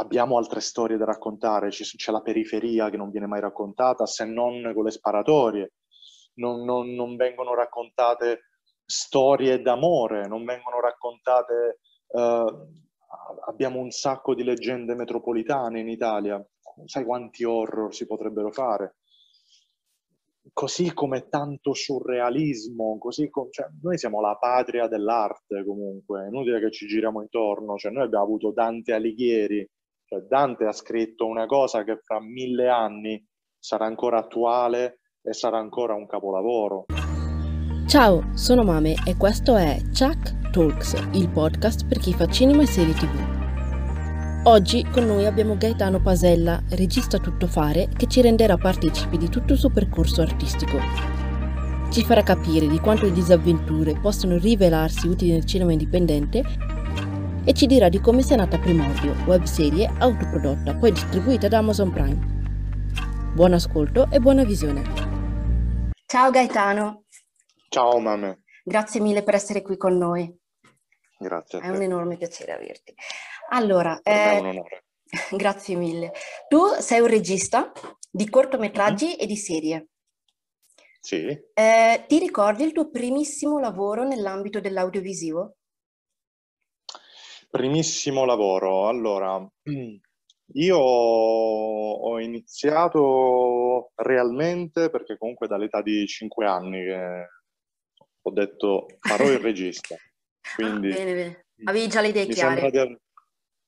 abbiamo altre storie da raccontare, c'è la periferia che non viene mai raccontata se non con le sparatorie, non, non, non vengono raccontate storie d'amore, non vengono raccontate... Uh, abbiamo un sacco di leggende metropolitane in Italia, sai quanti horror si potrebbero fare? Così come tanto surrealismo, così com- cioè, noi siamo la patria dell'arte comunque, è inutile che ci giriamo intorno, cioè, noi abbiamo avuto Dante Alighieri, cioè, Dante ha scritto una cosa che fra mille anni sarà ancora attuale e sarà ancora un capolavoro. Ciao, sono Mame e questo è Chuck Talks, il podcast per chi fa cinema e serie tv. Oggi con noi abbiamo Gaetano Pasella, regista tuttofare, che ci renderà partecipi di tutto il suo percorso artistico. Ci farà capire di quanto le disavventure possono rivelarsi utili nel cinema indipendente e ci dirà di come sia nata Primordio, webserie autoprodotta, poi distribuita da Amazon Prime. Buon ascolto e buona visione. Ciao Gaetano. Ciao Mame. Grazie mille per essere qui con noi. Grazie. È un enorme piacere averti. Allora, eh, è un onore. grazie mille. Tu sei un regista di cortometraggi mm-hmm. e di serie. Sì. Eh, ti ricordi il tuo primissimo lavoro nell'ambito dell'audiovisivo? Primissimo lavoro. Allora, io ho iniziato realmente perché comunque dall'età di 5 anni che ho detto farò il regista. Quindi, ah, bene, bene. Avevi già le idee chiare? Di...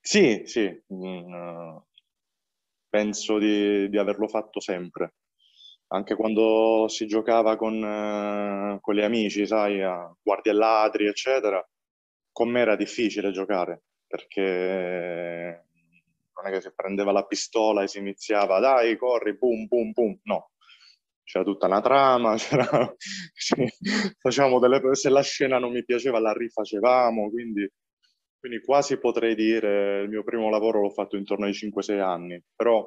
Sì, sì, mm, penso di, di, averlo fatto sempre. Anche quando si giocava con, uh, con gli amici, sai, a guardie ladri, eccetera, con me era difficile giocare perché non è che si prendeva la pistola e si iniziava, dai, corri, boom, boom, boom. No, c'era tutta una trama, c'era, facevamo delle, se la scena non mi piaceva la rifacevamo, quindi, quindi quasi potrei dire il mio primo lavoro l'ho fatto intorno ai 5-6 anni, però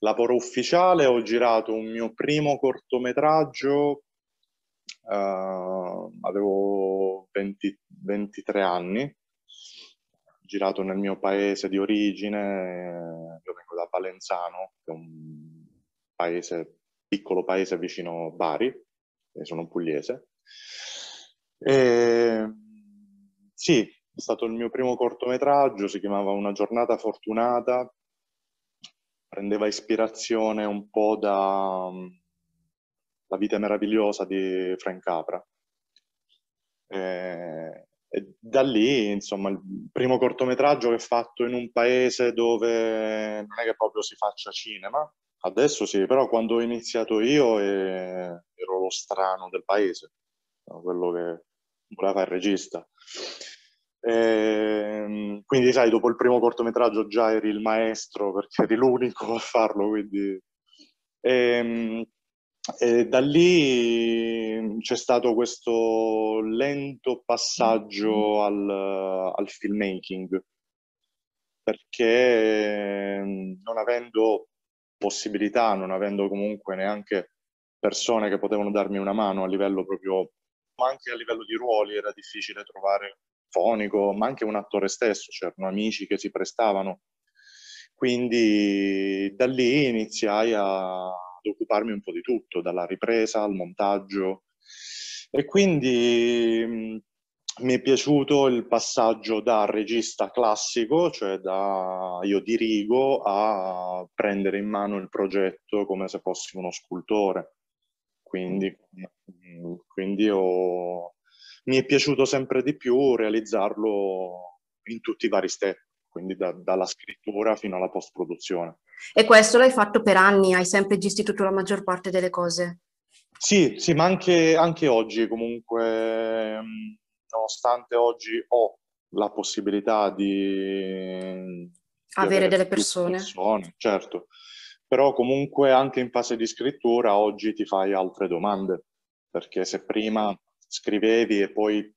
lavoro ufficiale ho girato un mio primo cortometraggio, uh, avevo 20, 23 anni, girato nel mio paese di origine, io vengo da Valenzano, che è un paese piccolo paese vicino Bari, e sono pugliese. E, sì, è stato il mio primo cortometraggio, si chiamava Una giornata fortunata, prendeva ispirazione un po' da La vita meravigliosa di Frank Capra. E, e da lì, insomma, il primo cortometraggio che ho fatto in un paese dove non è che proprio si faccia cinema, Adesso sì, però quando ho iniziato io eh, ero lo strano del paese, quello che voleva fare il regista. E, ehm, quindi, sai, dopo il primo cortometraggio già eri il maestro perché eri l'unico a farlo. Quindi... E, ehm, e da lì c'è stato questo lento passaggio al, al filmmaking perché non avendo possibilità, non avendo comunque neanche persone che potevano darmi una mano a livello proprio, ma anche a livello di ruoli era difficile trovare fonico, ma anche un attore stesso, c'erano amici che si prestavano. Quindi da lì iniziai a, ad occuparmi un po' di tutto, dalla ripresa al montaggio. E quindi mi è piaciuto il passaggio da regista classico, cioè da io dirigo, a prendere in mano il progetto come se fossi uno scultore. Quindi, quindi ho... mi è piaciuto sempre di più realizzarlo in tutti i vari step, quindi da, dalla scrittura fino alla post-produzione. E questo l'hai fatto per anni? Hai sempre gestito la maggior parte delle cose? Sì, sì, ma anche, anche oggi comunque nonostante oggi ho la possibilità di, avere delle persone. persone. Certo, però comunque anche in fase di scrittura oggi ti fai altre domande, perché se prima scrivevi e poi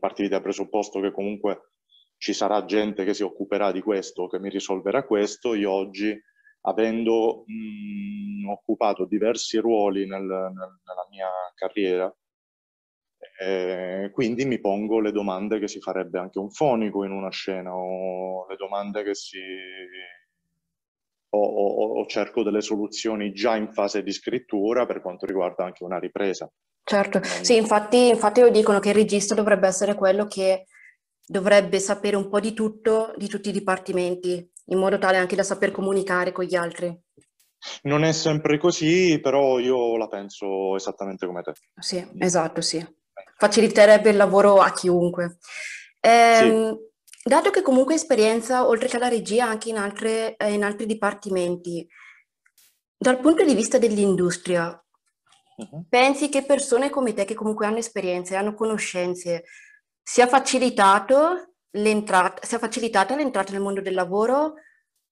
partivi dal presupposto che comunque ci sarà gente che si occuperà di questo, che mi risolverà questo, io oggi avendo mh, mm, occupato diversi ruoli nel, nel, nella mia carriera, Eh, quindi mi pongo le domande che si farebbe anche un fonico in una scena o le domande che si... O, o, o, cerco delle soluzioni già in fase di scrittura per quanto riguarda anche una ripresa. Certo, sì, infatti, infatti lo dicono che il regista dovrebbe essere quello che dovrebbe sapere un po' di tutto, di tutti i dipartimenti, in modo tale anche da saper comunicare con gli altri. Non è sempre così, però io la penso esattamente come te. Sì, esatto, sì. Faciliterebbe il lavoro a chiunque. Eh, sì. Dato che comunque esperienza, oltre che alla regia, anche in, altre, eh, in altri dipartimenti, dal punto di vista dell'industria, uh-huh. pensi che persone come te, che comunque hanno esperienze, hanno conoscenze, sia, facilitato l'entrata, sia facilitata l'entrata nel mondo del lavoro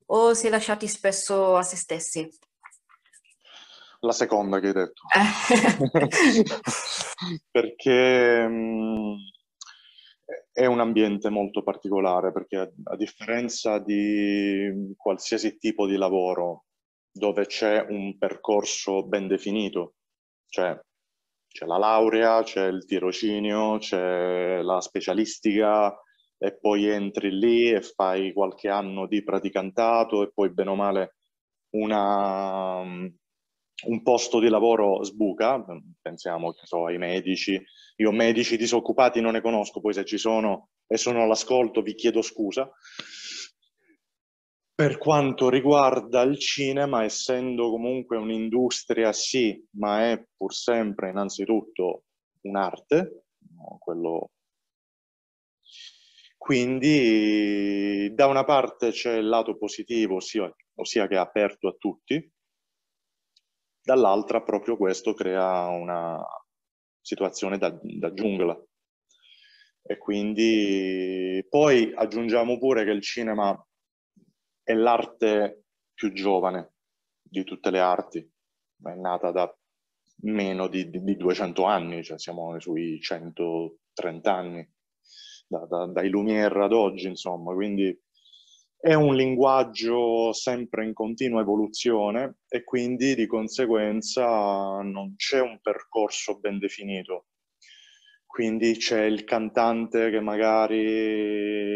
o si è lasciati spesso a se stessi? La seconda che hai detto. Eh. perché mh, mm, è un ambiente molto particolare, perché a, a differenza di qualsiasi tipo di lavoro dove c'è un percorso ben definito, cioè c'è la laurea, c'è il tirocinio, c'è la specialistica e poi entri lì e fai qualche anno di praticantato e poi bene o male una, un posto di lavoro sbuca, pensiamo so, ai medici, io medici disoccupati non ne conosco, poi se ci sono e sono all'ascolto vi chiedo scusa, per quanto riguarda il cinema, essendo comunque un'industria sì, ma è pur sempre innanzitutto un'arte, quello... quindi da una parte c'è il lato positivo, ossia, ossia che è aperto a tutti, dall'altra proprio questo crea una situazione da, da giungla. E quindi poi aggiungiamo pure che il cinema è l'arte più giovane di tutte le arti, è nata da meno di, di, di 200 anni, cioè siamo sui 130 anni, da, da, dai Lumière ad oggi, insomma, quindi è un linguaggio sempre in continua evoluzione e quindi di conseguenza non c'è un percorso ben definito quindi c'è il cantante che magari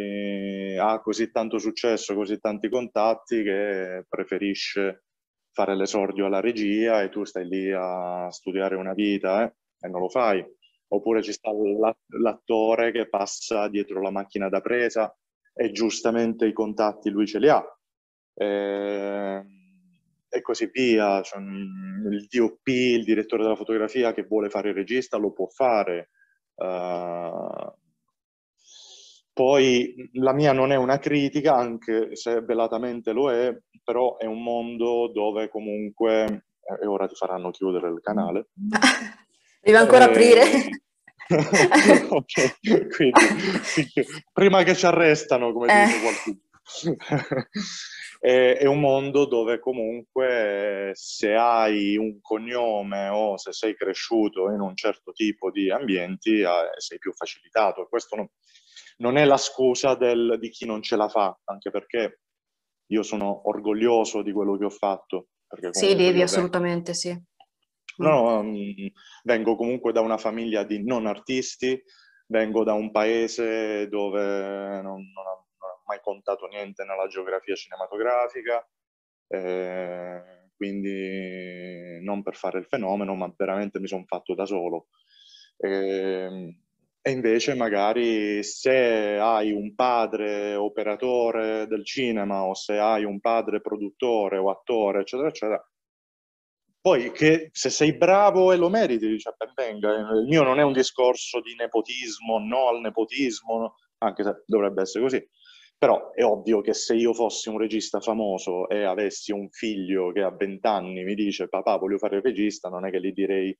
ha così tanto successo, così tanti contatti che preferisce fare l'esordio alla regia e tu stai lì a studiare una vita eh, e non lo fai. Oppure ci sta l'attore che passa dietro la macchina da presa e giustamente i contatti lui ce li ha. E, ehm, e così via. Cioè, il DOP, il direttore della fotografia che vuole fare il regista, lo può fare Uh, poi la mia non è una critica, anche se velatamente lo è, però è un mondo dove comunque, e ora ti faranno chiudere il canale. Devi ancora e... aprire? ok, quindi, prima che ci arrestano, come eh. dice qualcuno è, è, un mondo dove comunque se hai un cognome o se sei cresciuto in un certo tipo di ambienti eh, sei più facilitato. Questo non, non è la scusa del, di chi non ce la fa, anche perché io sono orgoglioso di quello che ho fatto. Sì, devi assolutamente, sì. No, um, vengo comunque da una famiglia di non artisti, vengo da un paese dove non, non, mai contato niente nella geografia cinematografica, eh, quindi non per fare il fenomeno, ma veramente mi sono fatto da solo. Eh, e invece magari se hai un padre operatore del cinema o se hai un padre produttore o attore, eccetera, eccetera, poi che se sei bravo e lo meriti, cioè ben venga. Il mio non è un discorso di nepotismo, no al nepotismo, anche se dovrebbe essere così. Però è ovvio che se io fossi un regista famoso e avessi un figlio che a 20 anni mi dice papà voglio fare il regista, non è che gli direi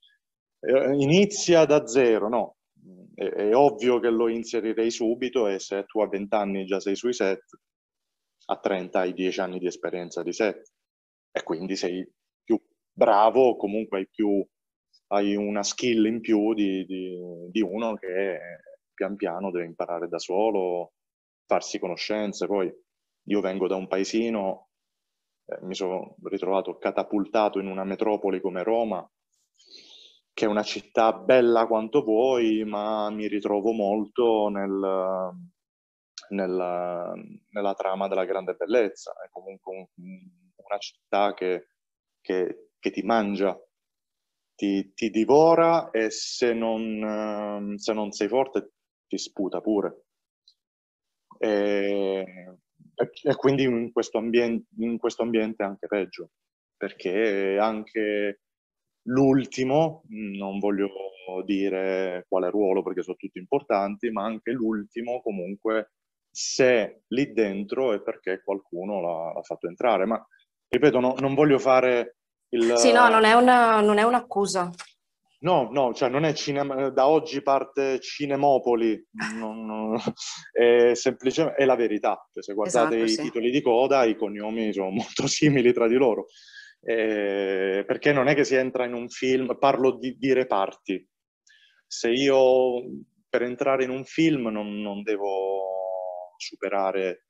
eh, inizia da zero, no. È, è, ovvio che lo inserirei subito e se tu a 20 anni già sei sui set, a 30 hai 10 anni di esperienza di set e quindi sei più bravo, comunque hai, più, hai una skill in più di, di, di uno che pian piano deve imparare da solo farsi conoscenze. Poi io vengo da un paesino, eh, mi sono ritrovato catapultato in una metropoli come Roma che è una città bella quanto vuoi, ma mi ritrovo molto nel, nella, nella trama della grande bellezza. È comunque un, una città che, che, che ti mangia, ti, ti, divora e se non, se non sei forte ti sputa pure. E, e quindi in questo, ambiente, in questo ambiente anche peggio, perché anche l'ultimo, non voglio dire quale ruolo perché sono tutti importanti, ma anche l'ultimo comunque se lì dentro è perché qualcuno l'ha, l'ha fatto entrare. Ma ripeto, no, non voglio fare il... Sì, no, non è, una, non è un'accusa. No, no, cioè non è cinema, da oggi parte Cinemopoli, non, non, è semplicemente è la verità. Cioè, se guardate esatto, i sì. titoli di coda, i cognomi sono molto simili tra di loro. Eh, perché non è che si entra in un film, parlo di, di reparti. Se io per entrare in un film non, non devo superare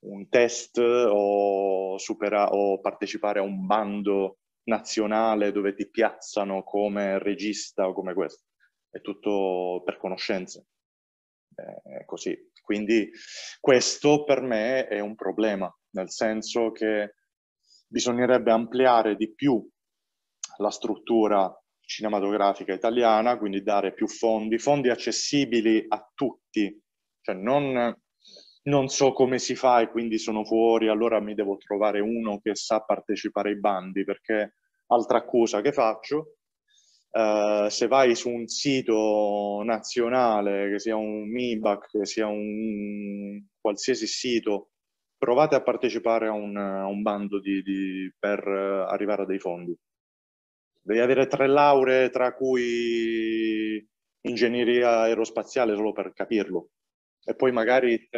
un test o, supera- o partecipare a un bando nazionale dove ti piazzano come regista o come questo. È tutto per conoscenze. È così. Quindi questo per me è un problema, nel senso che bisognerebbe ampliare di più la struttura cinematografica italiana, quindi dare più fondi, fondi accessibili a tutti, cioè non non so come si fa e quindi sono fuori, allora mi devo trovare uno che sa partecipare ai bandi, perché altra accusa che faccio, uh, se vai su un sito nazionale, che sia un MIBAC, che sia un qualsiasi sito, provate a partecipare a un, a un bando di, di, per arrivare a dei fondi. Devi avere tre lauree, tra cui ingegneria aerospaziale, solo per capirlo. E poi magari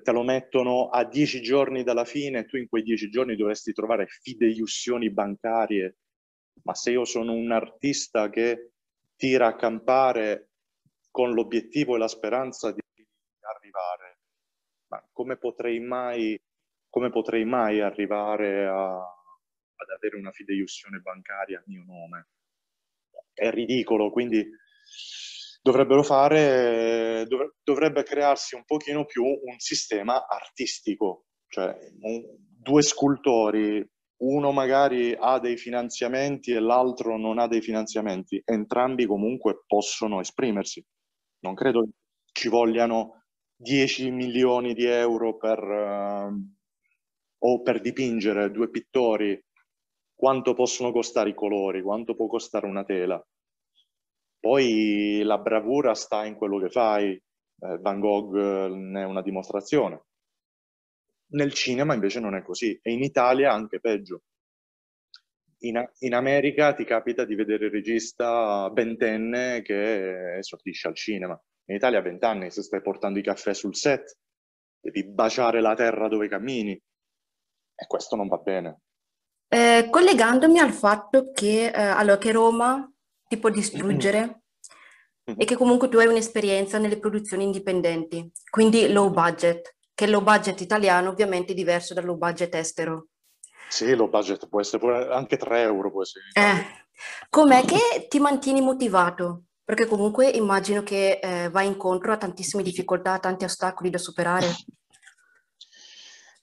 te lo mettono a dieci giorni dalla fine tu in quei dieci giorni dovresti trovare fideiussioni bancarie. Ma se io sono un artista che tira a campare con l'obiettivo e la speranza di arrivare, ma come potrei mai, come potrei mai arrivare a, ad avere una fideiussione bancaria a mio nome? È ridicolo, quindi dovrebbero fare, dov- dovrebbe crearsi un pochino più un sistema artistico, cioè un, due scultori, uno magari ha dei finanziamenti e l'altro non ha dei finanziamenti, entrambi comunque possono esprimersi. Non credo ci vogliano 10 milioni di euro per, uh, o per dipingere due pittori, quanto possono costare i colori, quanto può costare una tela. Poi la bravura sta in quello che fai, eh, Van Gogh eh, ne è una dimostrazione. Nel cinema invece non è così e in Italia anche peggio. In, in America ti capita di vedere il regista ventenne che esordisce al cinema. In Italia a vent'anni, se stai portando i caffè sul set, devi baciare la terra dove cammini. E questo non va bene. Eh, collegandomi al fatto che, eh, allora, che Roma ti può distruggere mm-hmm. e che comunque tu hai un'esperienza nelle produzioni indipendenti, quindi low budget, che low budget italiano ovviamente è diverso dal low budget estero. Sì, low budget può essere anche 3 euro. Può essere. Eh, com'è che ti mantieni motivato? Perché comunque immagino che eh, vai incontro a tantissime difficoltà, a tanti ostacoli da superare.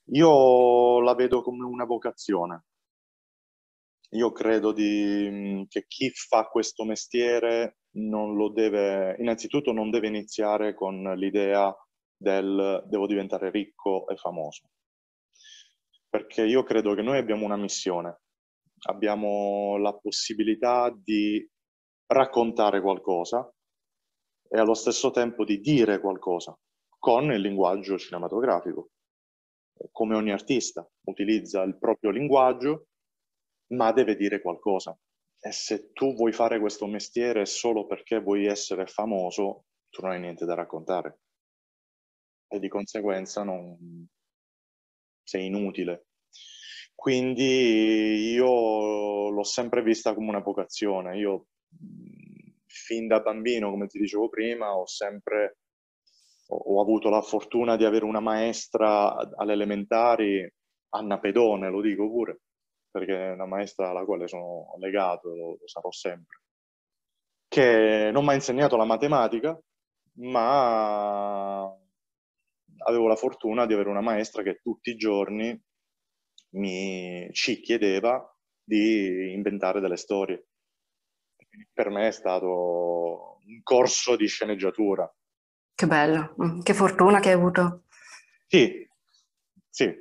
Io la vedo come una vocazione. Io credo di, che chi fa questo mestiere non lo deve, innanzitutto non deve iniziare con l'idea del devo diventare ricco e famoso. Perché io credo che noi abbiamo una missione, abbiamo la possibilità di raccontare qualcosa e allo stesso tempo di dire qualcosa con il linguaggio cinematografico. Come ogni artista utilizza il proprio linguaggio ma deve dire qualcosa. E se tu vuoi fare questo mestiere solo perché vuoi essere famoso, tu non hai niente da raccontare. E di conseguenza non... sei inutile. Quindi io l'ho sempre vista come una vocazione. Io fin da bambino, come ti dicevo prima, ho sempre ho avuto la fortuna di avere una maestra alle elementari, Anna Pedone, lo dico pure, perché è una maestra alla quale sono legato, lo, lo sarò sempre. che non mi ha insegnato la matematica, ma avevo la fortuna di avere una maestra che tutti i giorni mi, ci chiedeva di inventare delle storie. Per me è stato un corso di sceneggiatura. Che bello, mm, che fortuna che hai avuto. Sì, sì,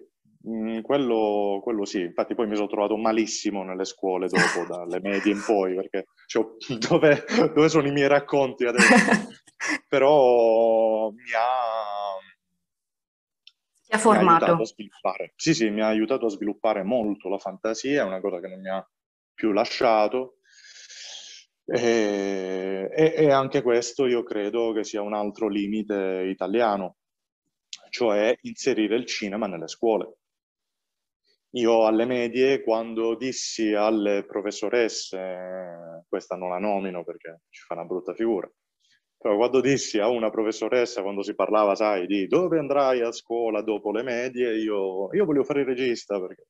Mm, quello, quello, sì, infatti poi mi sono trovato malissimo nelle scuole dopo, dalle medie in poi, perché cioè, dove, dove, sono i miei racconti adesso? Però mi ha, Ti ha formato. Mi ha a sviluppare. Sì, sì, mi ha aiutato a sviluppare molto la fantasia, è una cosa che non mi ha più lasciato. E, e, e anche questo io credo che sia un altro limite italiano, cioè inserire il cinema nelle scuole io alle medie, quando dissi alle professoresse, questa non la nomino perché ci fa una brutta figura, però quando dissi a una professoressa, quando si parlava, sai, di dove andrai a scuola dopo le medie, io, io volevo fare il regista perché...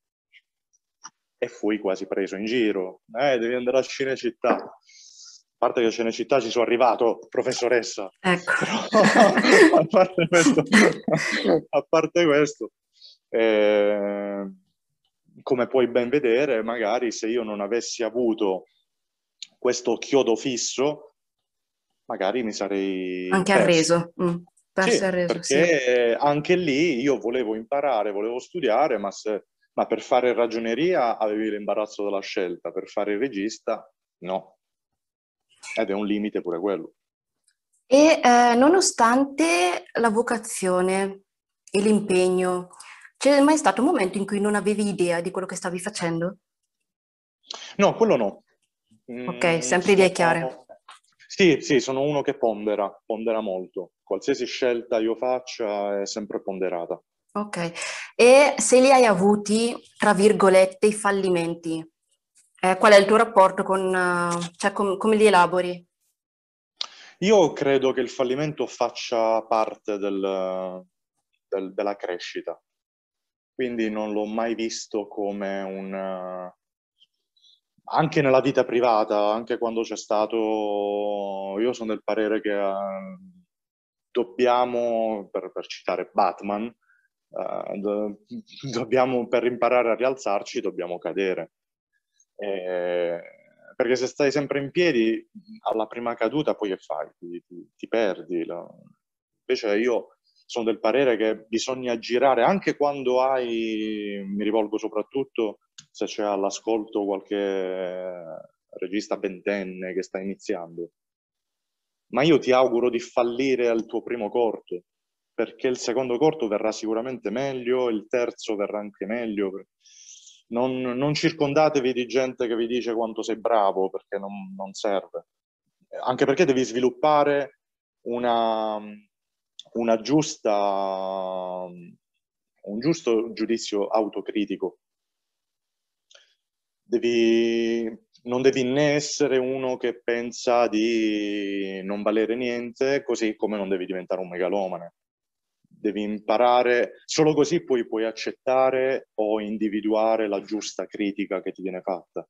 E fui quasi preso in giro. Eh, devi andare a Cinecittà. A parte che a Cinecittà ci sono arrivato, professoressa. Ecco. Però, a parte questo, a parte questo eh, come puoi ben vedere, magari se io non avessi avuto questo chiodo fisso, magari mi sarei... Anche perso. arreso. Mm. Sì, arreso, perché sì. anche lì io volevo imparare, volevo studiare, ma, se, ma per fare ragioneria avevi l'imbarazzo della scelta, per fare il regista no. Ed è un limite pure quello. E eh, nonostante la vocazione e l'impegno, c'è mai stato un momento in cui non avevi idea di quello che stavi facendo? No, quello no. Ok, mm, sempre idee chiare. Sì, sì, sono uno che pondera, pondera molto. Qualsiasi scelta io faccia è sempre ponderata. Ok, e se li hai avuti, tra virgolette, i fallimenti, eh, qual è il tuo rapporto con, uh, cioè com- come li elabori? Io credo che il fallimento faccia parte del, del, della crescita quindi non l'ho mai visto come un... anche nella vita privata, anche quando c'è stato... Io sono del parere che uh, dobbiamo, per, per, citare Batman, uh, do, dobbiamo, per imparare a rialzarci dobbiamo cadere. E, perché se stai sempre in piedi, alla prima caduta poi che fai? Ti, ti, ti perdi. La... Invece io sono del parere che bisogna girare anche quando hai, mi rivolgo soprattutto se c'è all'ascolto qualche regista ventenne che sta iniziando, ma io ti auguro di fallire al tuo primo corto, perché il secondo corto verrà sicuramente meglio, il terzo verrà anche meglio. Non, non circondatevi di gente che vi dice quanto sei bravo, perché non, non serve. Anche perché devi sviluppare una, una giusta, un giusto giudizio autocritico. Devi, non devi né essere uno che pensa di non valere niente, così come non devi diventare un megalomane. Devi imparare, solo così poi puoi accettare o individuare la giusta critica che ti viene fatta.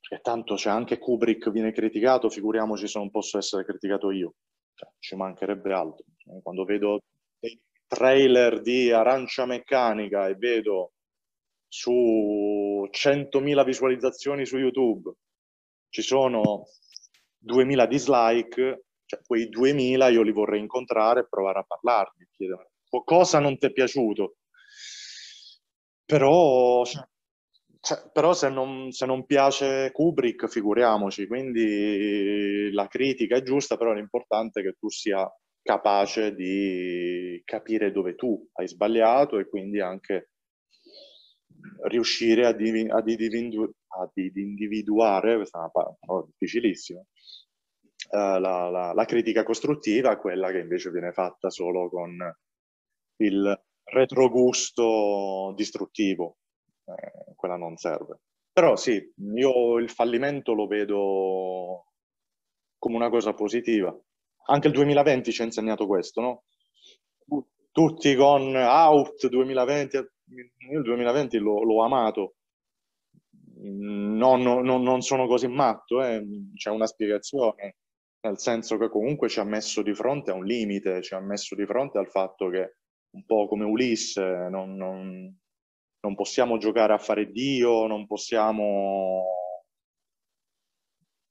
Perché tanto c'è anche Kubrick viene criticato, figuriamoci se non posso essere criticato io. Cioè, ci mancherebbe altro. Cioè, quando vedo dei trailer di Arancia Meccanica e vedo su 100.000 visualizzazioni su YouTube ci sono 2.000 dislike, cioè quei 2.000 io li vorrei incontrare e provare a parlarmi, chiedere cosa non ti è piaciuto. Però cioè, cioè, però se non, se non, piace Kubrick, figuriamoci, quindi la critica è giusta, però l'importante è che tu sia capace di capire dove tu hai sbagliato e quindi anche riuscire ad, ad, ad individuare, questa è una parola difficilissima, uh, la, la, la critica costruttiva, quella che invece viene fatta solo con il retrogusto distruttivo eh, quella non serve. Però sì, io il fallimento lo vedo come una cosa positiva. Anche il 2020 ci ha insegnato questo, no? Tutti con out 2020, io il 2020 l'ho, l'ho amato. No, no, no, non sono così matto, eh. c'è una spiegazione, nel senso che comunque ci ha messo di fronte a un limite, ci ha messo di fronte al fatto che un po' come Ulisse non, non, possiamo giocare a fare Dio, non possiamo...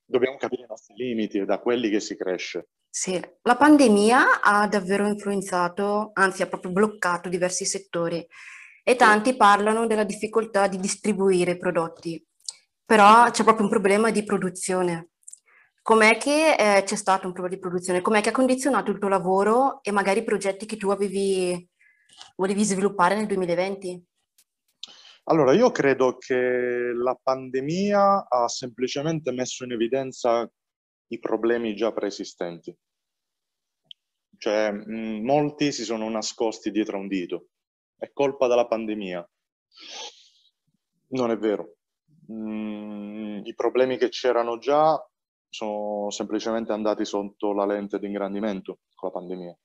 Dobbiamo capire i nostri limiti, da quelli che si cresce. Sì, la pandemia ha davvero influenzato, anzi ha proprio bloccato diversi settori e tanti parlano della difficoltà di distribuire i prodotti, però c'è proprio un problema di produzione. Com'è che eh, c'è stato un problema di produzione? Com'è che ha condizionato il tuo lavoro e magari i progetti che tu avevi, volevi sviluppare nel 2020? Allora, io credo che la pandemia ha semplicemente messo in evidenza i problemi già preesistenti. Cioè, mh, molti si sono nascosti dietro un dito è colpa della pandemia. Non è vero. Mm, I problemi che c'erano già sono semplicemente andati sotto la lente di ingrandimento con la pandemia.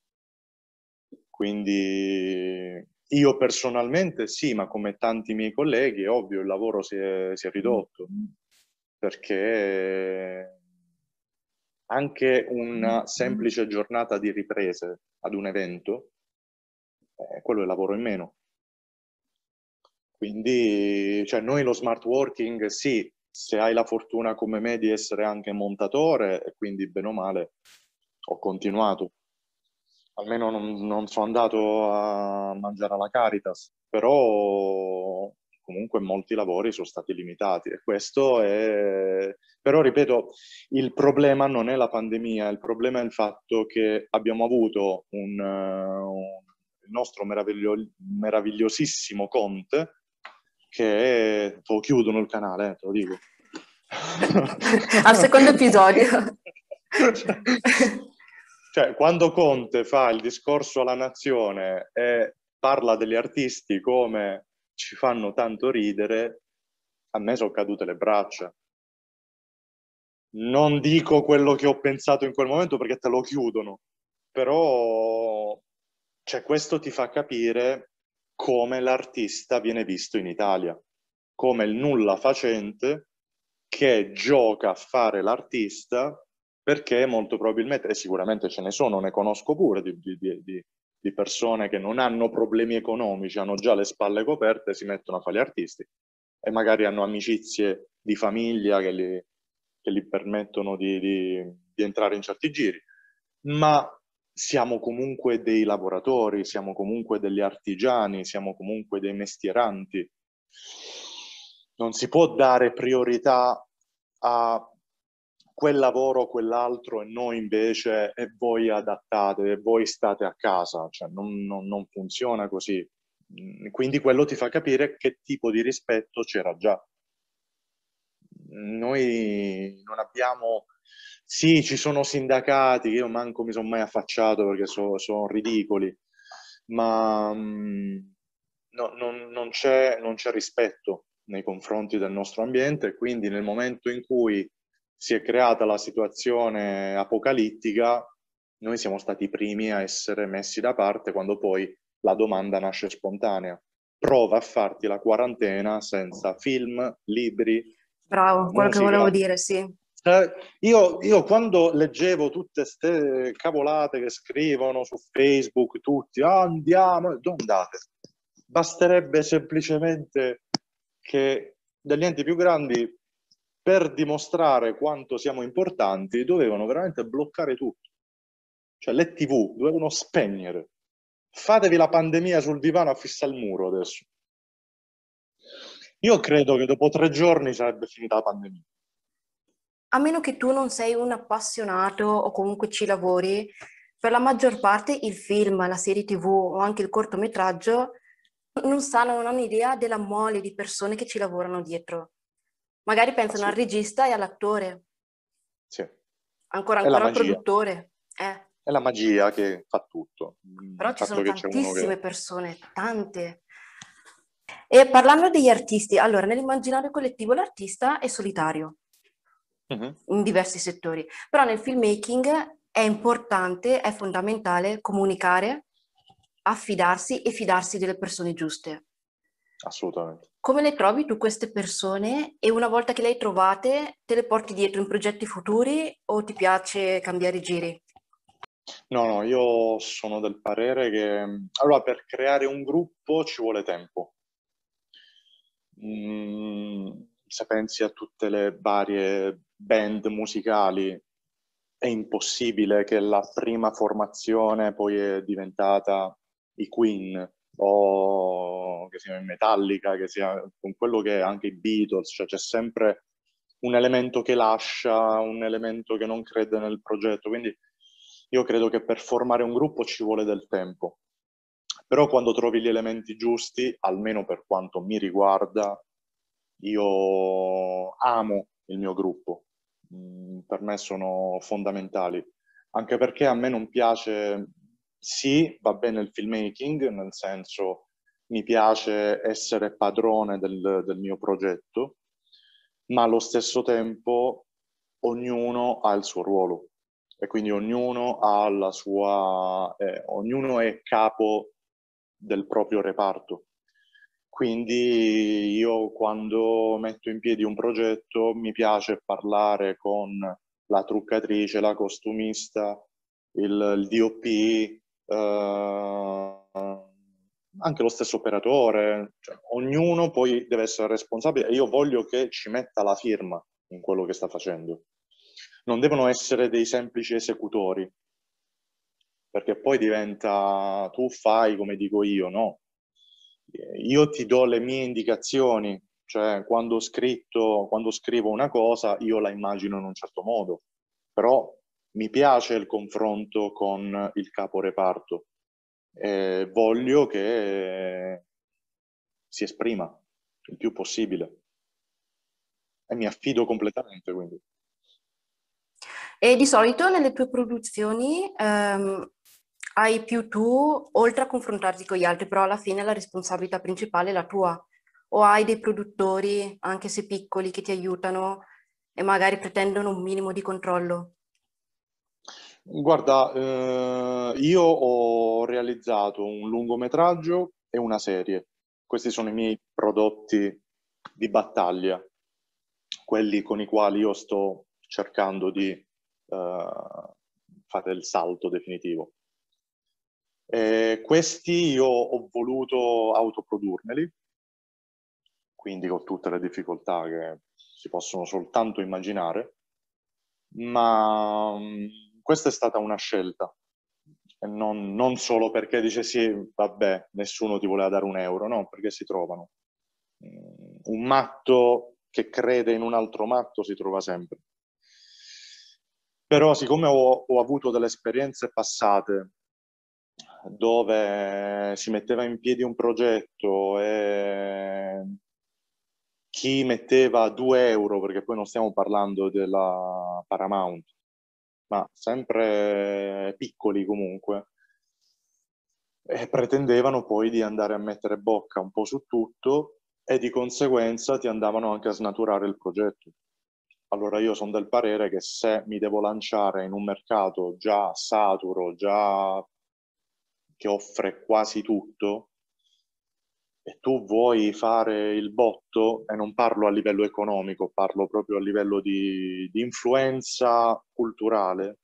Quindi io personalmente sì, ma come tanti miei colleghi, ovvio, il lavoro si è, si è ridotto perché anche una semplice giornata di riprese ad un evento eh, quello è lavoro in meno. Quindi, cioè, noi lo smart working, sì, se hai la fortuna come me di essere anche montatore, e quindi bene o male ho continuato. Almeno non, non sono andato a mangiare alla Caritas, però comunque molti lavori sono stati limitati e questo è... Però ripeto, il problema non è la pandemia, il problema è il fatto che abbiamo avuto un, un il nostro meraviglio- meravigliosissimo Conte, che è... lo chiudono il canale, eh, te lo dico. Al secondo episodio. cioè, quando Conte fa il discorso alla nazione e parla degli artisti come ci fanno tanto ridere, a me sono cadute le braccia. Non dico quello che ho pensato in quel momento perché te lo chiudono, però cioè, questo ti fa capire come l'artista viene visto in Italia, come il nulla facente che gioca a fare l'artista perché molto probabilmente, e sicuramente ce ne sono, ne conosco pure di, di, di, di persone che non hanno problemi economici, hanno già le spalle coperte e si mettono a fare gli artisti e magari hanno amicizie di famiglia che li, che gli permettono di, di, di entrare in certi giri. Ma siamo comunque dei lavoratori, siamo comunque degli artigiani, siamo comunque dei mestieranti. Non si può dare priorità a quel lavoro o quell'altro e noi invece e voi adattate e voi state a casa, cioè non, non, non funziona così. Quindi quello ti fa capire che tipo di rispetto c'era già. Noi non abbiamo sì, ci sono sindacati che io manco mi sono mai affacciato perché sono so ridicoli, ma mm, no, non, non, c'è, rispetto nei confronti del nostro ambiente quindi nel momento in cui si è creata la situazione apocalittica, noi siamo stati i primi a essere messi da parte quando poi la domanda nasce spontanea. Prova a farti la quarantena senza film, libri. Bravo, quello musica. che volevo dire, sì. Eh, io, io, quando leggevo tutte queste cavolate che scrivono su Facebook, tutti ah, andiamo, dove andate? Basterebbe semplicemente che degli enti più grandi, per dimostrare quanto siamo importanti, dovevano veramente bloccare tutto. Cioè le TV dovevano spegnere. Fatevi la pandemia sul divano a fissare il muro adesso. Io credo che dopo tre giorni sarebbe finita la pandemia a meno che tu non sei un appassionato o comunque ci lavori, per la maggior parte il film, la serie tv o anche il cortometraggio non sanno, non hanno idea della mole di persone che ci lavorano dietro. Magari pensano al regista e all'attore. Sì. Ancora, ancora al produttore. Eh. È la magia che fa tutto. Però ci sono tantissime che... persone, tante. E parlando degli artisti, allora nell'immaginario collettivo l'artista è solitario uh-huh. in diversi settori. Però nel filmmaking è importante, è fondamentale comunicare, affidarsi e fidarsi delle persone giuste. assolutamente. Come le trovi tu queste persone e una volta che le hai trovate te le porti dietro in progetti futuri o ti piace cambiare giri? No, no, io sono del parere che allora per creare un gruppo ci vuole tempo. Mm, se pensi a tutte le varie band musicali, è impossibile che la prima formazione poi è diventata i Queen o che sia in Metallica, che sia con quello che è anche i Beatles, cioè c'è sempre un elemento che lascia, un elemento che non crede nel progetto, quindi io credo che per formare un gruppo ci vuole del tempo. Però quando trovi gli elementi giusti, almeno per quanto mi riguarda, io amo il mio gruppo. Mm, per me sono fondamentali. Anche perché a me non piace, sì, va bene il filmmaking, nel senso mi piace essere padrone del, del mio progetto, ma allo stesso tempo ognuno ha il suo ruolo e quindi ognuno ha la sua, eh, ognuno è capo del proprio reparto. Quindi io quando metto in piedi un progetto mi piace parlare con la truccatrice, la costumista, il, il DOP, eh, anche lo stesso operatore, cioè, ognuno poi deve essere responsabile e io voglio che ci metta la firma in quello che sta facendo non devono essere dei semplici esecutori, perché poi diventa tu fai come dico io, no? Io ti do le mie indicazioni, cioè quando scritto, quando scrivo una cosa, io la immagino in un certo modo, però mi piace il confronto con il capo reparto e voglio che si esprima il più possibile e mi affido completamente quindi. E di solito nelle tue produzioni ehm, hai più tu, oltre a confrontarti con gli altri, però alla fine la responsabilità principale è la tua. O hai dei produttori, anche se piccoli, che ti aiutano e magari pretendono un minimo di controllo? Guarda, eh, io ho realizzato un lungometraggio e una serie. Questi sono i miei prodotti di battaglia, quelli con i quali io sto cercando di uh, fare il salto definitivo. E questi io ho voluto autoprodurmeli, quindi con tutte le difficoltà che si possono soltanto immaginare, ma um, questa è stata una scelta. Non, non, solo perché dice sì, vabbè, nessuno ti voleva dare un euro, no, perché si trovano. Mm, un matto che crede in un altro matto si trova sempre. Però siccome ho, ho avuto delle esperienze passate dove si metteva in piedi un progetto e chi metteva 2 euro, perché poi non stiamo parlando della Paramount, ma sempre piccoli comunque, e pretendevano poi di andare a mettere bocca un po' su tutto e di conseguenza ti andavano anche a snaturare il progetto. Allora io sono del parere che se mi devo lanciare in un mercato già saturo, già che offre quasi tutto, e tu vuoi fare il botto, e non parlo a livello economico, parlo proprio a livello di, di influenza culturale,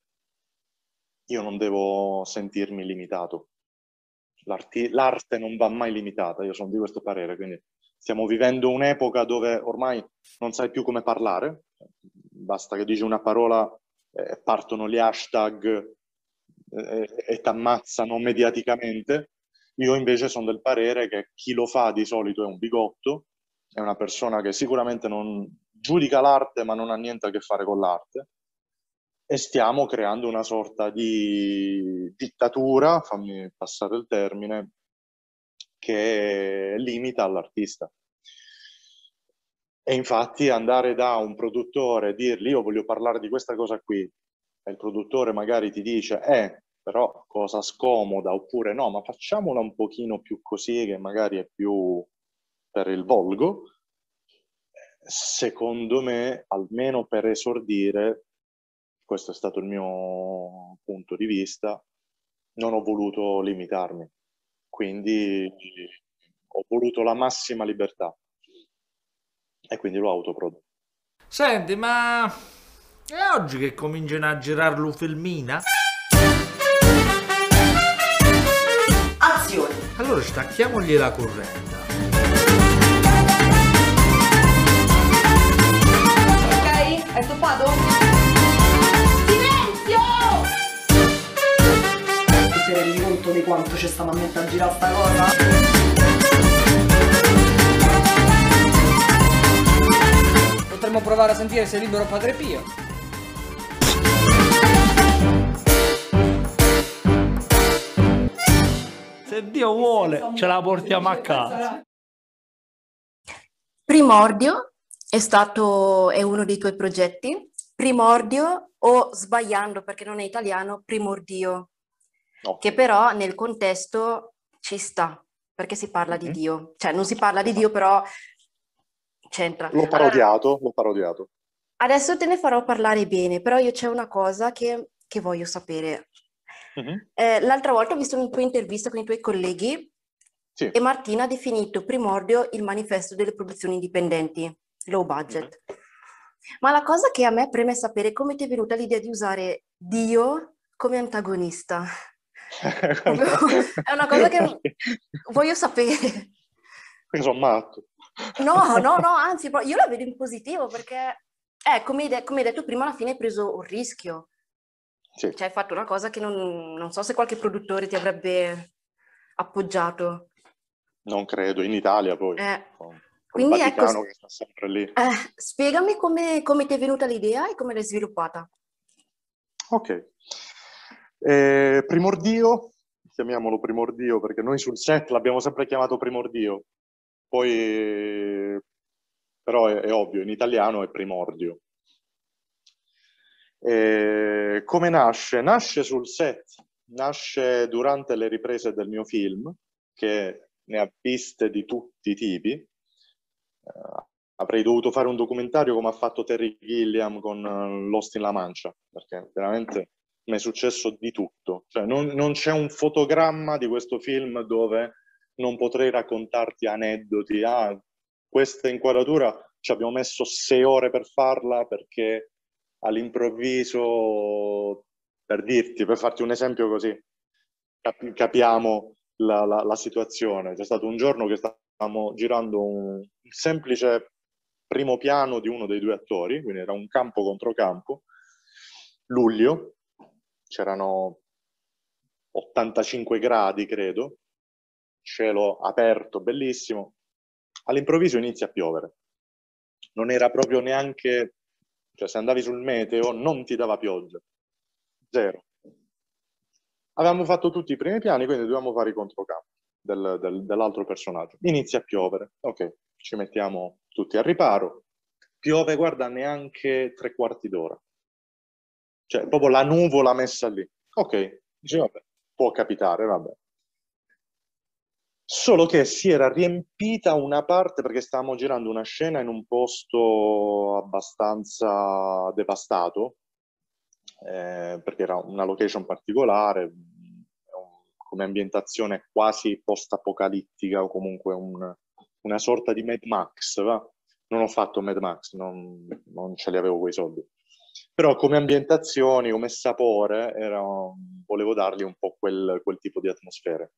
io non devo sentirmi limitato. l'arte non va mai limitata, io sono di questo parere, quindi stiamo vivendo un'epoca dove ormai non sai più come parlare, basta che dici una parola eh, partono gli hashtag eh, e ti ammazzano mediaticamente. Io invece sono del parere che chi lo fa di solito è un bigotto, è una persona che sicuramente non giudica l'arte ma non ha niente a che fare con l'arte e stiamo creando una sorta di dittatura, fammi passare il termine, che limita all'artista. E infatti andare da un produttore e dirgli io voglio parlare di questa cosa qui, e il produttore magari ti dice, eh, però cosa scomoda, oppure no, ma facciamola un pochino più così, che magari è più per il volgo, secondo me, almeno per esordire, questo è stato il mio punto di vista, non ho voluto limitarmi. Quindi ho voluto la massima libertà e quindi l'ho autoprodotto. Senti, ma è oggi che cominciano a girare lo Allora stacchiamogli la corrente. Ok? Hai stoppato? Silenzio! Tu ti rendi conto di quanto ci stiamo a mettere a girare sta cosa? Potremmo provare a sentire se è libero Padre Pio. Se Dio vuole, ce la portiamo a casa. Primordio è stato, è uno dei tuoi progetti. Primordio o sbagliando perché non è italiano, primordio, No. che però nel contesto ci sta, perché si parla di Mhm. Dio. Cioè non si parla di Dio, però c'entra. L'ho parodiato, l'ho parodiato. Adesso te ne farò parlare bene, però io c'è una cosa che, che voglio sapere. Mhm. Eh, l'altra volta ho visto una tua intervista con i tuoi colleghi Sì. e Martina ha definito Primordio il manifesto delle produzioni indipendenti, low budget. Ma la cosa che a me preme sapere è come ti è venuta l'idea di usare Dio come antagonista. È una cosa che voglio sapere. Quindi sono matto. No, no, no, anzi, io la vedo in positivo perché, eh, come hai, de- come hai detto prima, alla fine hai preso un rischio. Sì. Cioè, hai fatto una cosa che non, non so se qualche produttore ti avrebbe appoggiato. Non credo, in Italia poi. Eh, con quindi ecco, che sta sempre lì. eh, spiegami come, come ti è venuta l'idea e come l'hai sviluppata. Ok. Eh, primordio, chiamiamolo primordio perché noi sul set l'abbiamo sempre chiamato primordio, poi però è, è ovvio, in italiano è primordio. Eh, come nasce? Nasce sul set, nasce durante le riprese del mio film, che ne ha viste di tutti i tipi. Eh, avrei dovuto fare un documentario come ha fatto Terry Gilliam con eh, Lost in La Mancia, perché veramente mi è successo di tutto. Cioè, non, non c'è un fotogramma di questo film dove non potrei raccontarti aneddoti. Ah, questa inquadratura ci abbiamo messo sei ore per farla perché all'improvviso, per dirti, per farti un esempio così, capi- capiamo la, la- la situazione. C'è stato un giorno che stavamo girando un semplice primo piano di uno dei due attori, quindi era un campo contro campo, luglio, c'erano 85 gradi, credo, cielo aperto, bellissimo. All'improvviso inizia a piovere. Non era proprio neanche, cioè se andavi sul meteo non ti dava pioggia. Zero. Avevamo fatto tutti i primi piani, quindi dovevamo fare i controcampi del- del- dell'altro personaggio. Inizia a piovere. Ok, ci mettiamo tutti al riparo. Piove, guarda, neanche tre quarti d'ora. Cioè, proprio la nuvola messa lì. Ok, dice, vabbè, può capitare, vabbè. Solo che si era riempita una parte perché stavamo girando una scena in un posto abbastanza devastato, eh, perché era una location particolare, come ambientazione quasi post-apocalittica o comunque un- una sorta di Mad Max, va? Non ho fatto Mad Max, non, non ce li avevo quei soldi. Però come ambientazioni, come sapore, era, volevo dargli un po' quel, quel tipo di atmosfere.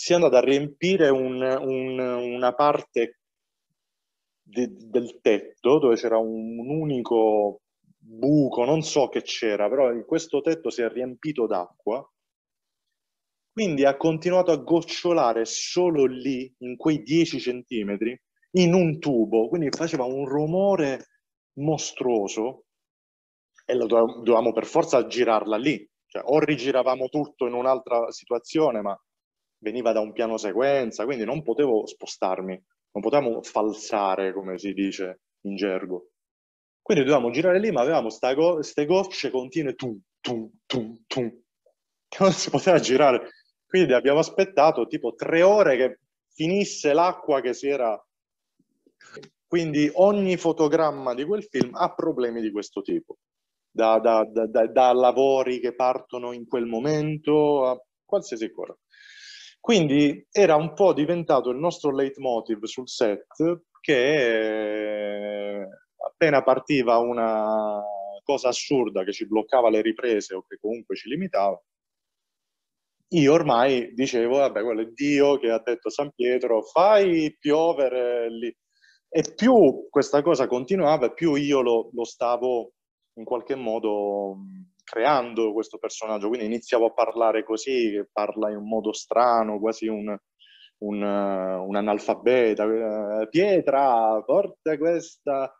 Si è andata a riempire un- un- una parte di- del tetto dove c'era un, un unico buco, non so che c'era, però questo tetto si è riempito d'acqua. Quindi ha continuato a gocciolare solo lì, in quei 10 centimetri, in un tubo. Quindi faceva un rumore mostruoso e lo dove- dovevamo per forza girarla lì. Cioè, o rigiravamo tutto in un'altra situazione, ma veniva da un piano sequenza, quindi non potevo spostarmi, non potevamo falsare, come si dice in gergo. Quindi dovevamo girare lì, ma avevamo queste gocce continue, tum, tum, tum, tum, che non si poteva girare. Quindi abbiamo aspettato tipo tre ore che finisse l'acqua che si era... Quindi ogni fotogramma di quel film ha problemi di questo tipo, da- da- da- da lavori che partono in quel momento a qualsiasi cosa. Quindi era un po' diventato il nostro leitmotiv sul set che appena partiva una cosa assurda che ci bloccava le riprese o che comunque ci limitava, io ormai dicevo, vabbè, quello è Dio che ha detto a San Pietro, fai piovere lì. E più questa cosa continuava, più io lo, lo stavo in qualche modo creando questo personaggio. Quindi iniziavo a parlare così, parla in un modo strano, quasi un, un, un analfabeta. Pietra, porta questa...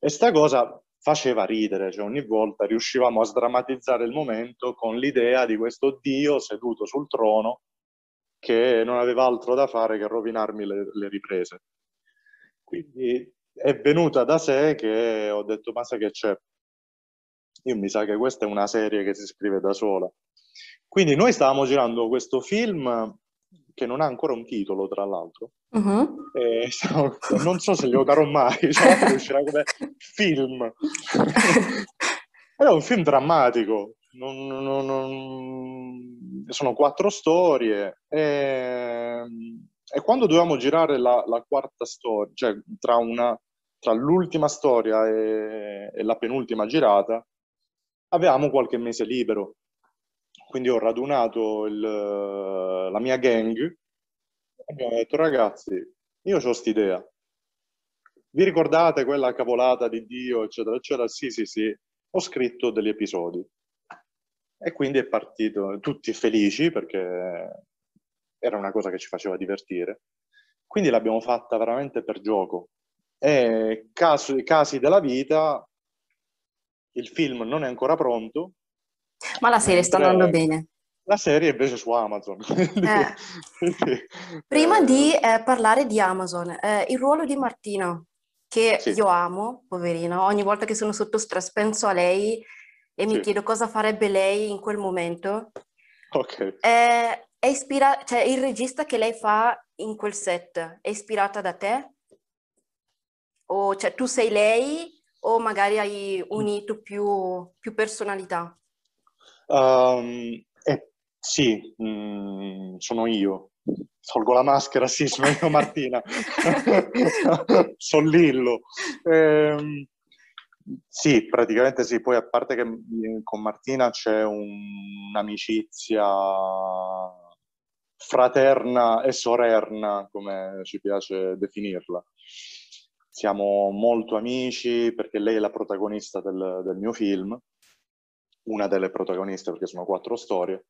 E sta cosa faceva ridere, cioè ogni volta riuscivamo a sdrammatizzare il momento con l'idea di questo Dio seduto sul trono che non aveva altro da fare che rovinarmi le, le riprese. Quindi è venuta da sé che ho detto, ma sai che c'è? Io mi sa che questa è una serie che si scrive da sola. Quindi noi stavamo girando questo film che non ha ancora un titolo, tra l'altro. Uh-huh. E, non so se glielo darò mai, cioè, uscirà come film. Era un film drammatico, non, non, non... sono quattro storie e, e quando dovevamo girare la, la, quarta storia, cioè tra, una, tra l'ultima storia e, e la penultima girata, avevamo qualche mese libero quindi ho radunato il, la mia gang e abbiamo detto ragazzi, io ho quest'idea. Vi ricordate quella cavolata di Dio, eccetera, eccetera? Sì, sì, sì. Ho scritto degli episodi. E quindi è partito, tutti felici perché era una cosa che ci faceva divertire. Quindi l'abbiamo fatta veramente per gioco. E caso, casi della vita, il film non è ancora pronto, ma la serie sta andando bene. La serie invece su Amazon. Eh. Prima di eh, parlare di Amazon, eh, il ruolo di Martina, che sì. io amo, poverina, ogni volta che sono sotto stress penso a lei e mi sì. chiedo cosa farebbe lei in quel momento. Ok. È, è ispira- cioè, il regista che lei fa in quel set è ispirata da te? O cioè, tu sei lei o magari hai unito più, più personalità? Um, eh, sì, mm, sono io. Tolgo la maschera, sì, sono io Martina. sono Lillo. Eh, sì, praticamente sì. Poi a parte che con Martina c'è un, un'amicizia fraterna e sorerna, come ci piace definirla. Siamo molto amici perché lei è la protagonista del, del mio film una delle protagoniste, perché sono quattro storie,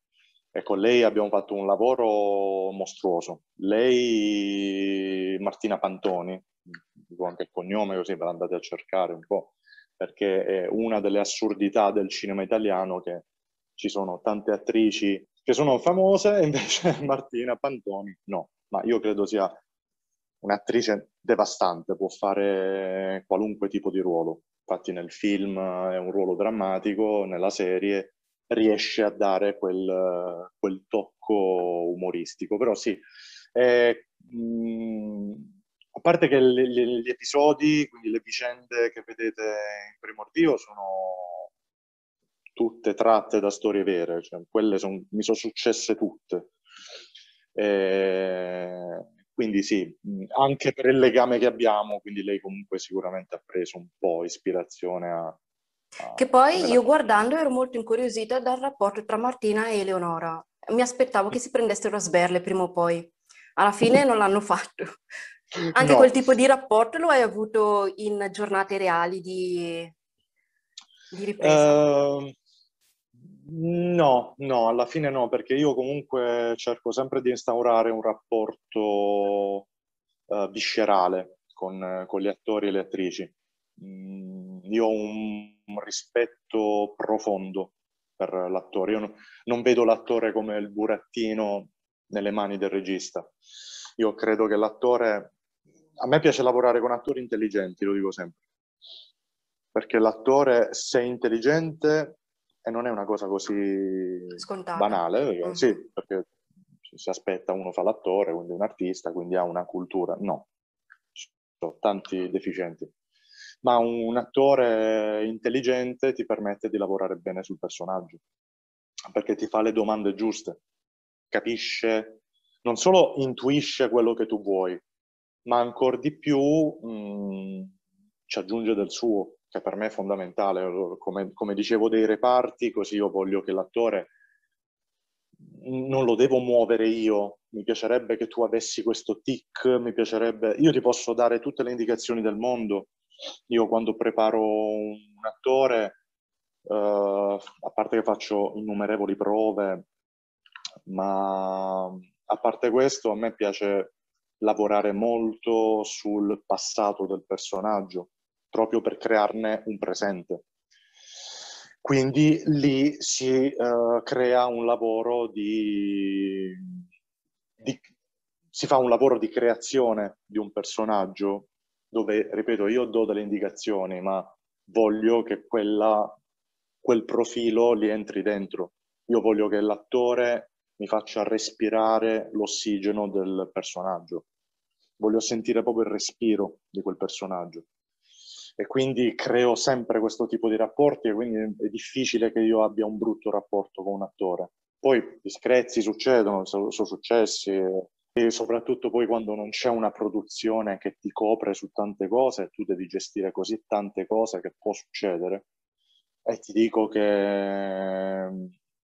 e con lei abbiamo fatto un lavoro mostruoso. Lei, Martina Pantoni, dico anche il cognome così ve l'andate a cercare un po', perché è una delle assurdità del cinema italiano che ci sono tante attrici che sono famose e invece Martina Pantoni no, ma io credo sia un'attrice devastante, può fare qualunque tipo di ruolo. Infatti nel film è un ruolo drammatico, nella serie riesce a dare quel, quel tocco umoristico. Però sì, eh, mh, a parte che le, gli episodi, quindi le vicende che vedete in primordio sono tutte tratte da storie vere, cioè, quelle son, mi sono successe tutte. Eh, quindi sì, anche per il legame che abbiamo, quindi lei comunque sicuramente ha preso un po' ispirazione a... a che poi io guardando ero molto incuriosita dal rapporto tra Martina e Eleonora. Mi aspettavo che si prendessero a sberle prima o poi. Alla fine non l'hanno fatto. Anche no. quel tipo di rapporto lo hai avuto in giornate reali di, di ripresa? Uh, No, no, alla fine no, perché io comunque cerco sempre di instaurare un rapporto uh, viscerale con, con, gli attori e le attrici. Mm, io ho un, rispetto profondo per l'attore. Io no, non vedo l'attore come il burattino nelle mani del regista. Io credo che l'attore... A me piace lavorare con attori intelligenti, lo dico sempre. Perché l'attore, se è intelligente, e non è una cosa così Scontata. banale, perché, mm. sì, perché si aspetta uno fa l'attore, quindi un artista, quindi ha una cultura. No, ci sono tanti deficienti. Ma un attore intelligente ti permette di lavorare bene sul personaggio, perché ti fa le domande giuste, capisce, non solo intuisce quello che tu vuoi, ma ancora di più mh, ci aggiunge del suo, che per me è fondamentale. Come, come dicevo dei reparti, così io voglio che l'attore non lo devo muovere io, mi piacerebbe che tu avessi questo tic, mi piacerebbe... Io ti posso dare tutte le indicazioni del mondo. Io quando preparo un attore, uh, a parte che faccio innumerevoli prove, ma a parte questo a me piace lavorare molto sul passato del personaggio, proprio per crearne un presente. Quindi lì si uh, crea un lavoro di, di, si fa un lavoro di creazione di un personaggio dove, ripeto, io do delle indicazioni, ma voglio che quella, quel profilo li entri dentro. Io voglio che l'attore mi faccia respirare l'ossigeno del personaggio. Voglio sentire proprio il respiro di quel personaggio e quindi creo sempre questo tipo di rapporti e quindi è difficile che io abbia un brutto rapporto con un attore. Poi gli screzi succedono, sono, successi e soprattutto poi quando non c'è una produzione che ti copre su tante cose, tu devi gestire così tante cose che può succedere e ti dico che mm,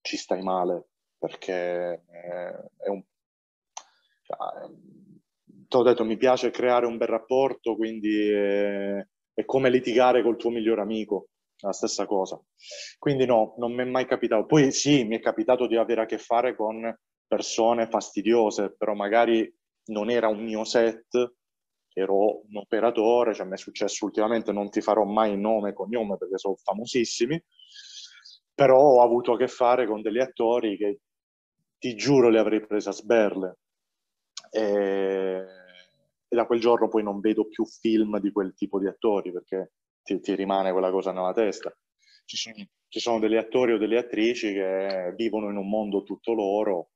ci stai male perché è un... Cioè, ti ho detto, mi piace creare un bel rapporto, quindi... È come litigare col tuo migliore amico, la stessa cosa. Quindi no, non mi è mai capitato. Poi sì, mi è capitato di avere a che fare con persone fastidiose, però magari non era un mio set, ero un operatore, cioè mi è successo ultimamente, non ti farò mai nome e cognome perché sono famosissimi, però ho avuto a che fare con degli attori che ti giuro li avrei presi a sberle. E e da quel giorno poi non vedo più film di quel tipo di attori perché ti, ti rimane quella cosa nella testa. Ci sono, ci sono, degli attori o delle attrici che vivono in un mondo tutto loro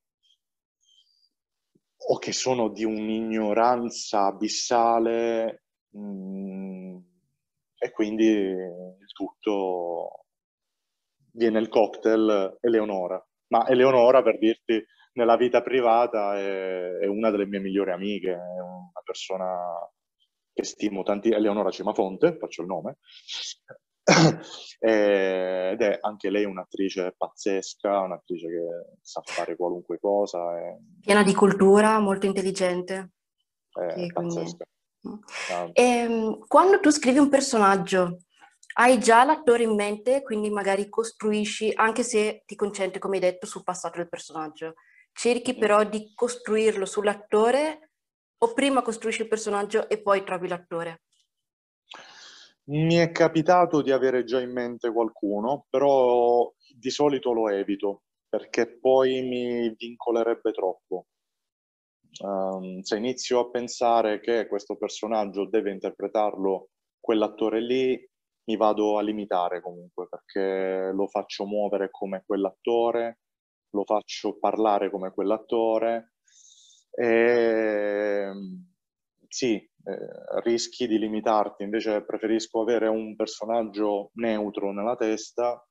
o che sono di un'ignoranza abissale mh, mm, e quindi il tutto viene il cocktail Eleonora. Ma Eleonora, per dirti, nella vita privata è, è, una delle mie migliori amiche, è una persona che stimo tanti, Eleonora Cimafonte, faccio il nome, ed è anche lei un'attrice pazzesca, un'attrice che sa fare qualunque cosa. È... Piena di cultura, molto intelligente. È pazzesca. Quindi... Ah. E, ehm, quando tu scrivi un personaggio, hai già l'attore in mente, quindi magari costruisci, anche se ti concentri, come hai detto, sul passato del personaggio. Cerchi però di costruirlo sull'attore o prima costruisci il personaggio e poi trovi l'attore? Mi è capitato di avere già in mente qualcuno, però di solito lo evito perché poi mi vincolerebbe troppo. Um, se inizio a pensare che questo personaggio deve interpretarlo quell'attore lì, mi vado a limitare comunque perché lo faccio muovere come quell'attore lo faccio parlare come quell'attore. E, sì, eh, rischi di limitarti, invece preferisco avere un personaggio neutro nella testa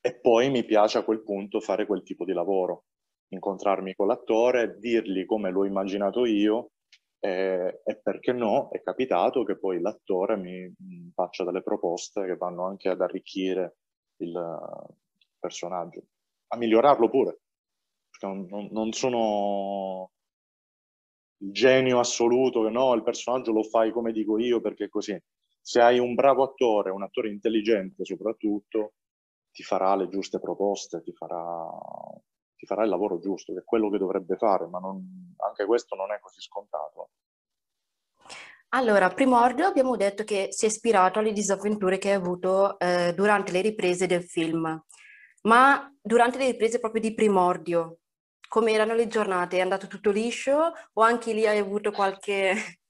e poi mi piace a quel punto fare quel tipo di lavoro, incontrarmi con l'attore, dirgli come l'ho immaginato io e, e, perché no, è capitato che poi l'attore mi faccia delle proposte che vanno anche ad arricchire il personaggio a migliorarlo pure. Perché non, non sono il genio assoluto che no, il personaggio lo fai come dico io perché così. Se hai un bravo attore, un attore intelligente soprattutto, ti farà le giuste proposte, ti farà, ti farà il lavoro giusto, che è quello che dovrebbe fare, ma non, anche questo non è così scontato. Allora, Primordio abbiamo detto che si è ispirato alle disavventure che hai avuto eh, durante le riprese del film. Ma durante le riprese proprio di primordio, come erano le giornate? È andato tutto liscio o anche lì hai avuto qualche...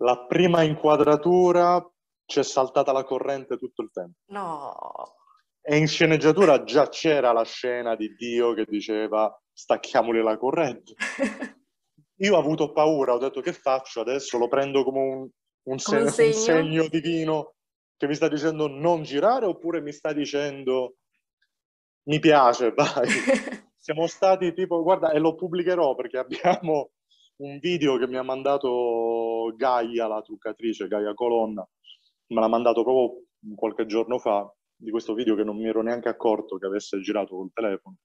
La prima inquadratura c'è saltata la corrente tutto il tempo. No. E in sceneggiatura già c'era la scena di Dio che diceva stacchiamoli la corrente. Io ho avuto paura, ho detto che faccio adesso? Lo prendo come un, un, come segno, un segno divino che mi sta dicendo non girare oppure mi sta dicendo mi piace, vai. siamo stati tipo, guarda, e lo pubblicherò perché abbiamo un video che mi ha mandato Gaia, la truccatrice, Gaia Colonna, me l'ha mandato proprio qualche giorno fa, di questo video che non mi ero neanche accorto che avesse girato col telefono,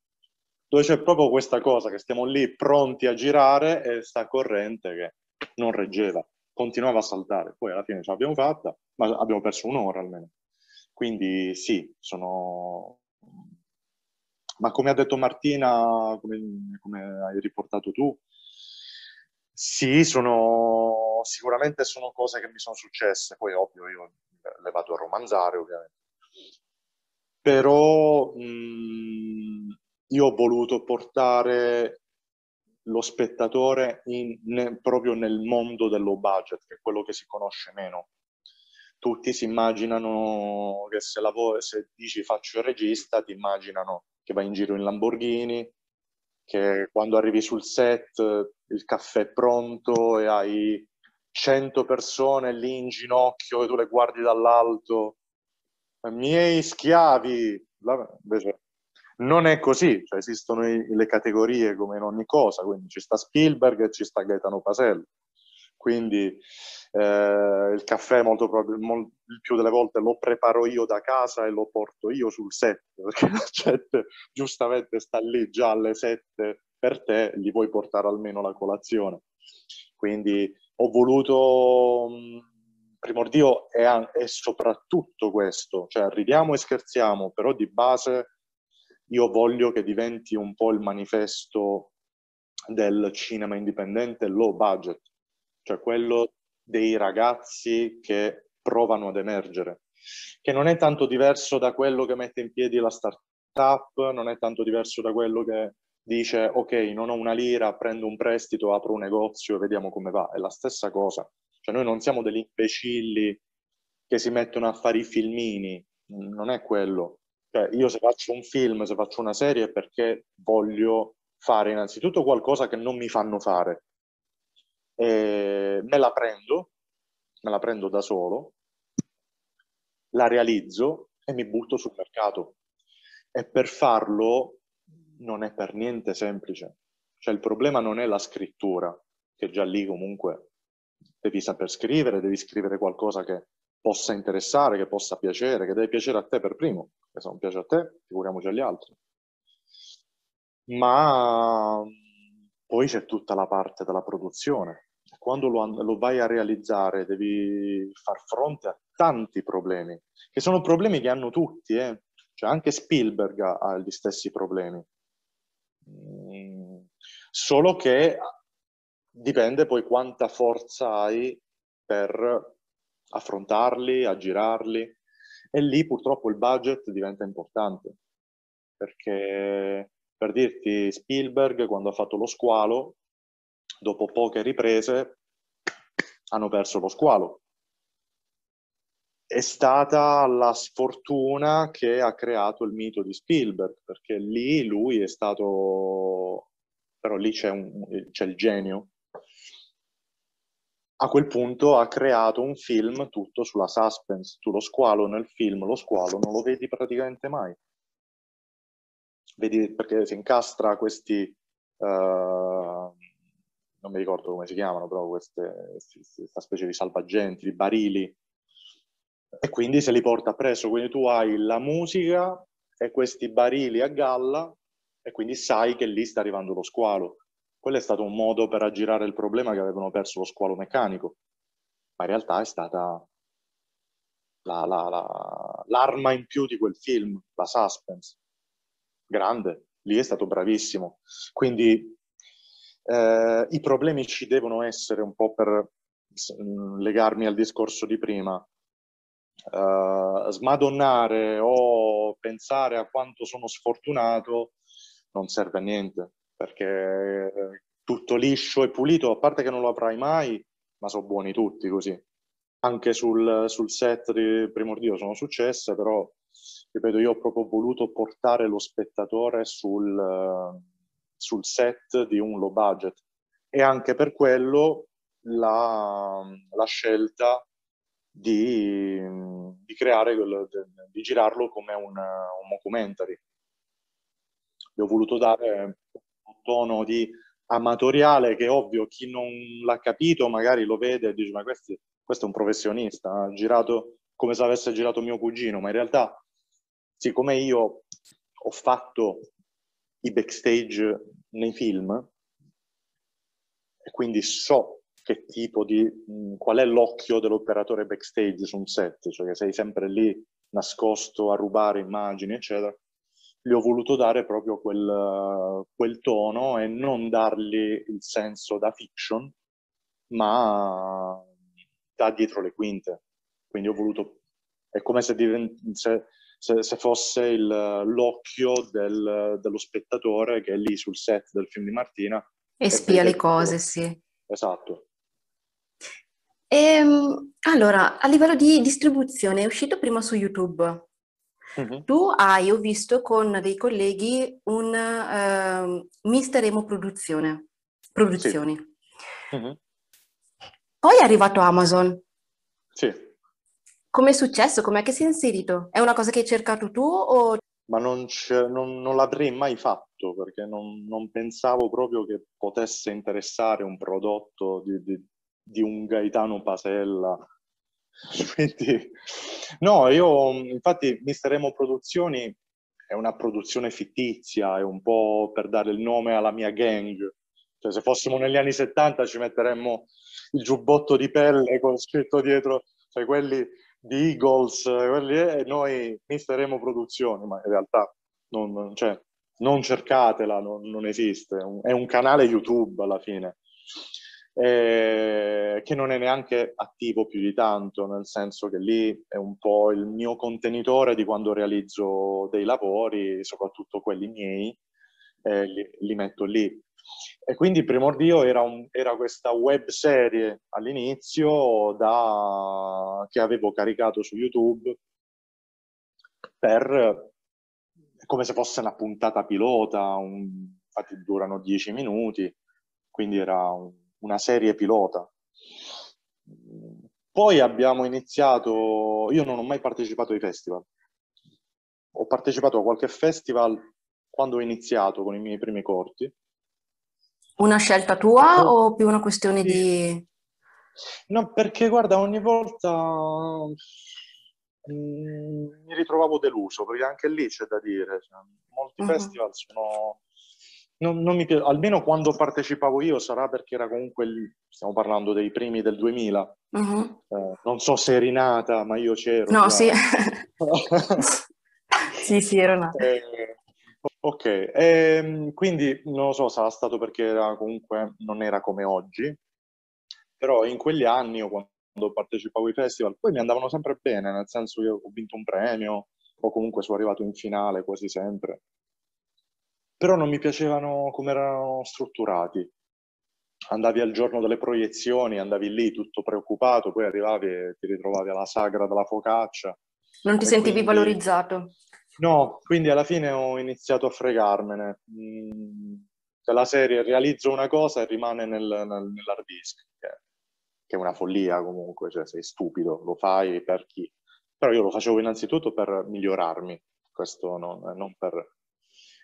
dove c'è proprio questa cosa che stiamo lì pronti a girare e sta corrente che non reggeva, continuava a saltare. Poi alla fine ce l'abbiamo fatta, ma abbiamo perso un'ora almeno. Quindi sì, sono... Ma come ha detto Martina, come, come hai riportato tu, sì, sono, sicuramente sono cose che mi sono successe, poi ovvio io le vado a romanzare ovviamente. Però mh, io ho voluto portare lo spettatore in, ne, proprio nel mondo del low budget, che è quello che si conosce meno. Tutti si immaginano che se, lavoro, se dici faccio il regista, ti immaginano che vai in giro in Lamborghini, che quando arrivi sul set il caffè è pronto e hai 100 persone lì in ginocchio e tu le guardi dall'alto. Miei schiavi, invece non è così, cioè esistono le categorie come in ogni cosa, quindi ci sta Spielberg e ci sta Gaetano Pasello. Quindi eh, il caffè molto probabilmente, il più delle volte lo preparo io da casa e lo porto io sul set, perché la gente giustamente sta lì già alle 7 per te, gli puoi portare almeno la colazione. Quindi ho voluto, primordio è, è soprattutto questo, cioè ridiamo e scherziamo, però di base io voglio che diventi un po' il manifesto del cinema indipendente low budget, cioè quello dei ragazzi che provano ad emergere, che non è tanto diverso da quello che mette in piedi la startup, non è tanto diverso da quello che dice ok, non ho una lira, prendo un prestito, apro un negozio e vediamo come va, è la stessa cosa. Cioè noi non siamo degli imbecilli che si mettono a fare i filmini, non è quello. Cioè, io se faccio un film, se faccio una serie, è perché voglio fare innanzitutto qualcosa che non mi fanno fare. E me la prendo, me la prendo da solo, la realizzo e mi butto sul mercato. E per farlo non è per niente semplice. Cioè il problema non è la scrittura, che già lì comunque devi saper scrivere, devi scrivere qualcosa che possa interessare, che possa piacere, che deve piacere a te per primo. E se non piace a te, figuriamoci agli altri. Ma poi c'è tutta la parte della produzione. Quando lo, lo vai a realizzare devi far fronte a tanti problemi, che sono problemi che hanno tutti, eh? cioè anche Spielberg ha gli stessi problemi. Mm, solo che dipende poi quanta forza hai per affrontarli, aggirarli e lì purtroppo il budget diventa importante perché per dirti Spielberg quando ha fatto lo squalo dopo poche riprese hanno perso lo squalo è stata la sfortuna che ha creato il mito di Spielberg perché lì lui è stato però lì c'è, un, c'è il genio a quel punto ha creato un film tutto sulla suspense. Tu lo squalo nel film, lo squalo non lo vedi praticamente mai. Vedi perché si incastra questi, uh, non mi ricordo come si chiamano, però queste, questa specie di salvagenti, di barili, e quindi se li porta preso. Quindi tu hai la musica e questi barili a galla e quindi sai che lì sta arrivando lo squalo quello è stato un modo per aggirare il problema che avevano perso lo squalo meccanico, ma in realtà è stata la, la, la, l'arma in più di quel film, la suspense. Grande, lì è stato bravissimo. Quindi eh, i problemi ci devono essere un po' per legarmi al discorso di prima. Uh, smadonnare o pensare a quanto sono sfortunato non serve a niente perché tutto liscio e pulito, a parte che non lo avrai mai, ma sono buoni tutti così. Anche sul, sul set di Primordio sono successe, però, ripeto, io ho proprio voluto portare lo spettatore sul, sul set di un low budget. E anche per quello la, la scelta di, di creare, di girarlo come un, un documentary gli ho voluto dare un tono di amatoriale che ovvio chi non l'ha capito magari lo vede e dice ma questo, questo è un professionista, ha girato come se avesse girato mio cugino, ma in realtà siccome io ho fatto i backstage nei film e quindi so che tipo di, qual è l'occhio dell'operatore backstage su un set, cioè che sei sempre lì nascosto a rubare immagini, eccetera, gli ho voluto dare proprio quel, quel tono e non dargli il senso da fiction, ma da dietro le quinte. Quindi ho voluto, è come se, divent, se, se, se fosse il, l'occhio del, dello spettatore che è lì sul set del film di Martina. E, e spia le cose, sì. Esatto. Ehm, allora, a livello di distribuzione, è uscito prima su YouTube. Uh-huh. Tu hai, ho visto con dei colleghi, un uh, Mister Emo Produzione, Produzioni. Sì. Uh-huh. Poi è arrivato Amazon. Sì. È successo? Com'è che sei inserito? È una cosa che hai cercato tu o... Ma non, non, non l'avrei mai fatto perché non, non, pensavo proprio che potesse interessare un prodotto di, di, di un Gaetano Pasella Quindi, no, io infatti Mister Emo Produzioni è una produzione fittizia, è un po' per dare il nome alla mia gang. Cioè, se fossimo negli anni 70 ci metteremmo il giubbotto di pelle con scritto dietro, cioè quelli di Eagles, quelli, e noi Mister Emo Produzioni, ma in realtà non, cioè, non cercatela, non, non esiste, è un canale YouTube alla fine eh, che non è neanche attivo più di tanto, nel senso che lì è un po' il mio contenitore di quando realizzo dei lavori, soprattutto quelli miei, eh, li, li, metto lì. E quindi Primordio era, un, era questa web serie all'inizio da, che avevo caricato su YouTube per come se fosse una puntata pilota, un, infatti durano dieci minuti, quindi era un, una serie pilota. Poi abbiamo iniziato, io non ho mai partecipato ai festival, ho partecipato a qualche festival quando ho iniziato con i miei primi corti. Una scelta tua o più una questione sì. di... No, perché guarda, ogni volta mm, mi ritrovavo deluso, perché anche lì c'è da dire, cioè, molti uh-huh. festival sono non, non mi piace, almeno quando partecipavo io sarà perché era comunque lì, stiamo parlando dei primi del 2000. Uh-huh. Eh, non so se eri nata, ma io c'ero. No, sì. sì, sì, ero nata. Eh, ok, ehm, quindi non lo so, sarà stato perché era comunque non era come oggi, però in quegli anni io quando partecipavo ai festival poi mi andavano sempre bene, nel senso che ho vinto un premio o comunque sono arrivato in finale quasi sempre però non mi piacevano come erano strutturati. Andavi al giorno delle proiezioni, andavi lì tutto preoccupato, poi arrivavi e ti ritrovavi alla sagra della focaccia. Non ti sentivi quindi... valorizzato? No, quindi alla fine ho iniziato a fregarmene. Mm, la serie realizzo una cosa e rimane nel, nel, nell'hard disk, che, che, è una follia comunque, cioè sei stupido, lo fai per chi? Però io lo facevo innanzitutto per migliorarmi, questo non, non per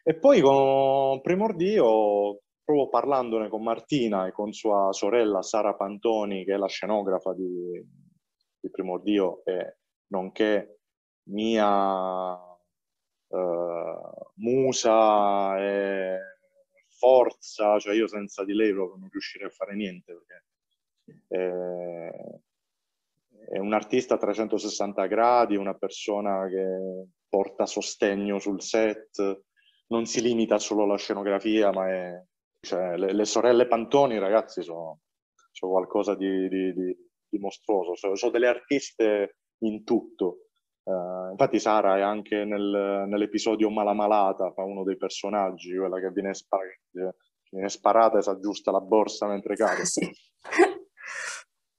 e poi con Primordio, proprio parlandone con Martina e con sua sorella Sara Pantoni, che è la scenografa di, di Primordio e nonché mia uh, musa e forza, cioè io senza di lei proprio non riuscirei a fare niente perché è, è un artista a 360 gradi, una persona che porta sostegno sul set, non si limita solo alla scenografia, ma è, cioè, le, le, sorelle Pantoni, ragazzi, sono, sono qualcosa di, di, di, di mostruoso. Sono, sono, delle artiste in tutto. Uh, infatti Sara è anche nel, nell'episodio Malamalata, fa uno dei personaggi, quella che viene, spar- viene sparata e si aggiusta la borsa mentre cade. Sì.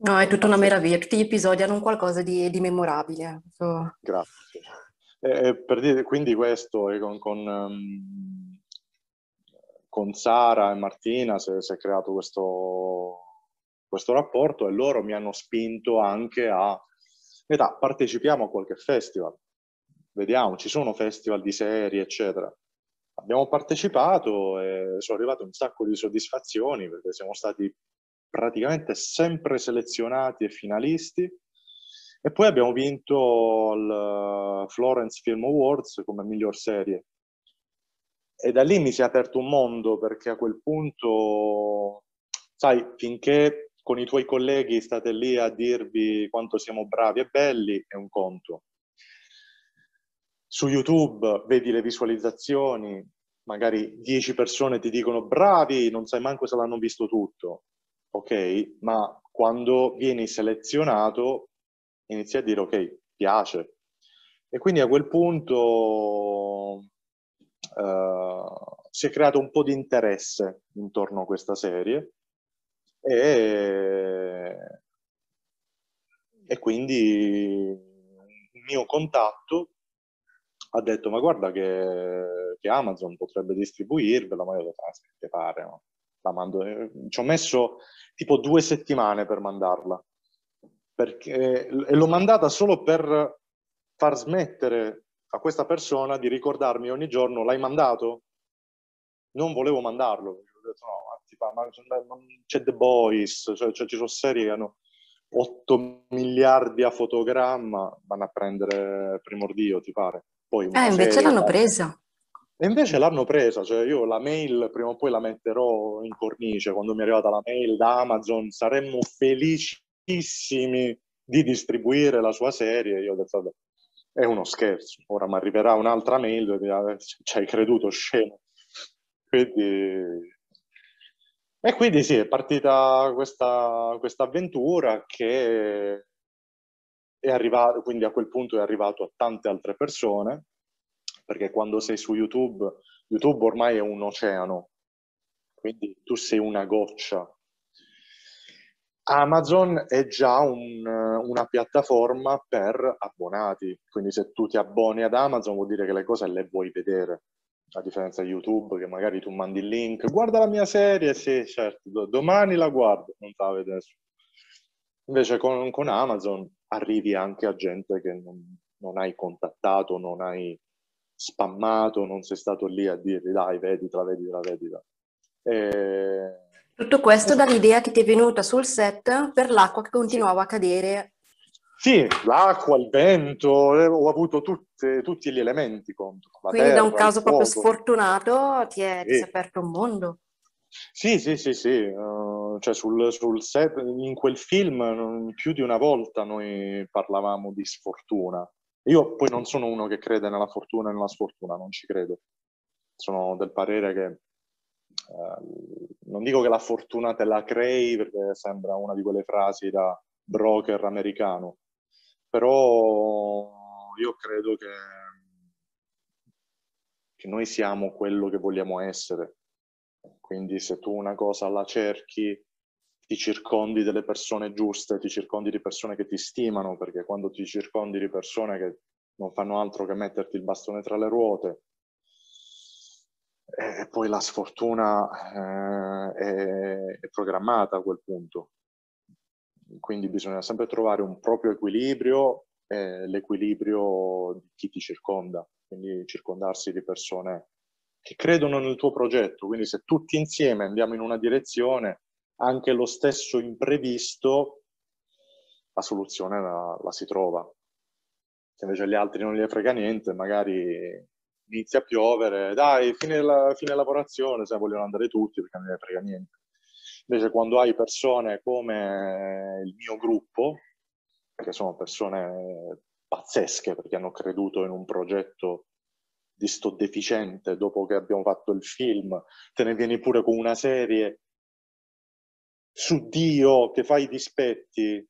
No, è tutta una meraviglia, tutti gli episodi hanno qualcosa di, di memorabile. So. Grazie. Eh, per dire, quindi questo con, con, um, con, Sara e Martina si è, si è creato questo, questo, rapporto e loro mi hanno spinto anche a metà, partecipiamo a qualche festival, vediamo, ci sono festival di serie, eccetera. abbiamo partecipato e sono arrivate un sacco di soddisfazioni perché siamo stati praticamente sempre selezionati e finalisti e poi abbiamo vinto il Florence Film Awards come miglior serie. E da lì mi si è aperto un mondo perché a quel punto, sai, finché con i tuoi colleghi state lì a dirvi quanto siamo bravi e belli, è un conto. Su YouTube vedi le visualizzazioni, magari 10 persone ti dicono bravi, non sai manco se l'hanno visto tutto, ok? Ma quando vieni selezionato inizi a dire ok, piace. E quindi a quel punto uh, si è creato un po' di interesse intorno a questa serie e, e quindi il mio contatto ha detto ma guarda che, che Amazon potrebbe distribuirvela, ma io ah, che pare, no? la mando. Ci ho messo tipo due settimane per mandarla, perché, e l'ho mandata solo per far smettere a questa persona di ricordarmi ogni giorno l'hai mandato? Non volevo mandarlo, ho detto no, ma c'è The Boys, cioè, cioè, ci sono serie che hanno 8 miliardi a fotogramma, vanno a prendere primordio, ti pare? Poi eh, invece l'hanno presa. E invece l'hanno presa, cioè io la mail prima o poi la metterò in cornice, quando mi è arrivata la mail da Amazon saremmo felicissimi di distribuire la sua serie, io ho detto vabbè, è uno scherzo, ora mi arriverà un'altra mail dirà ci hai creduto scemo. Quindi... E quindi sì, è partita questa, avventura che è arrivato, quindi a quel punto è arrivato a tante altre persone, perché quando sei su YouTube, YouTube ormai è un oceano, quindi tu sei una goccia. Amazon è già un, una piattaforma per abbonati, quindi se tu ti abboni ad Amazon vuol dire che le cose le vuoi vedere, a differenza di YouTube che magari tu mandi il link, guarda la mia serie, sì certo, domani la guardo, non la vede nessuno. Invece con, con Amazon arrivi anche a gente che non, non, hai contattato, non hai spammato, non sei stato lì a dirgli dai, veditela, veditela, veditela. E... Tutto questo dall'idea che ti è venuta sul set per l'acqua che continuava a cadere. Sì, l'acqua, il vento, eh, ho avuto tutte, tutti gli elementi contro. Quindi terra, da un caso proprio sfortunato ti è, sì. ti è aperto un mondo. Sì, sì, sì, sì. Uh, cioè sul, sul, set, in quel film più di una volta noi parlavamo di sfortuna. Io poi non sono uno che crede nella fortuna e nella sfortuna, non ci credo. Sono del parere che uh, non dico che la fortuna te la crei perché sembra una di quelle frasi da broker americano, però io credo che, che noi siamo quello che vogliamo essere quindi se tu una cosa la cerchi, ti circondi delle persone giuste, ti circondi di persone che ti stimano, perché quando ti circondi di persone che non fanno altro che metterti il bastone tra le ruote, e poi la sfortuna eh, è, è programmata a quel punto. Quindi bisogna sempre trovare un proprio equilibrio e l'equilibrio di chi ti circonda, quindi circondarsi di persone che credono nel tuo progetto. Quindi se tutti insieme andiamo in una direzione, anche lo stesso imprevisto, la soluzione la, la si trova. Se invece agli altri non gli frega niente, magari inizia a piovere, dai, fine, la, fine lavorazione, se vogliono andare tutti perché non gli frega niente. Invece quando hai persone come il mio gruppo, che sono persone pazzesche perché hanno creduto in un progetto di sto deficiente dopo che abbiamo fatto il film, te ne vieni pure con una serie su Dio che fa i dispetti.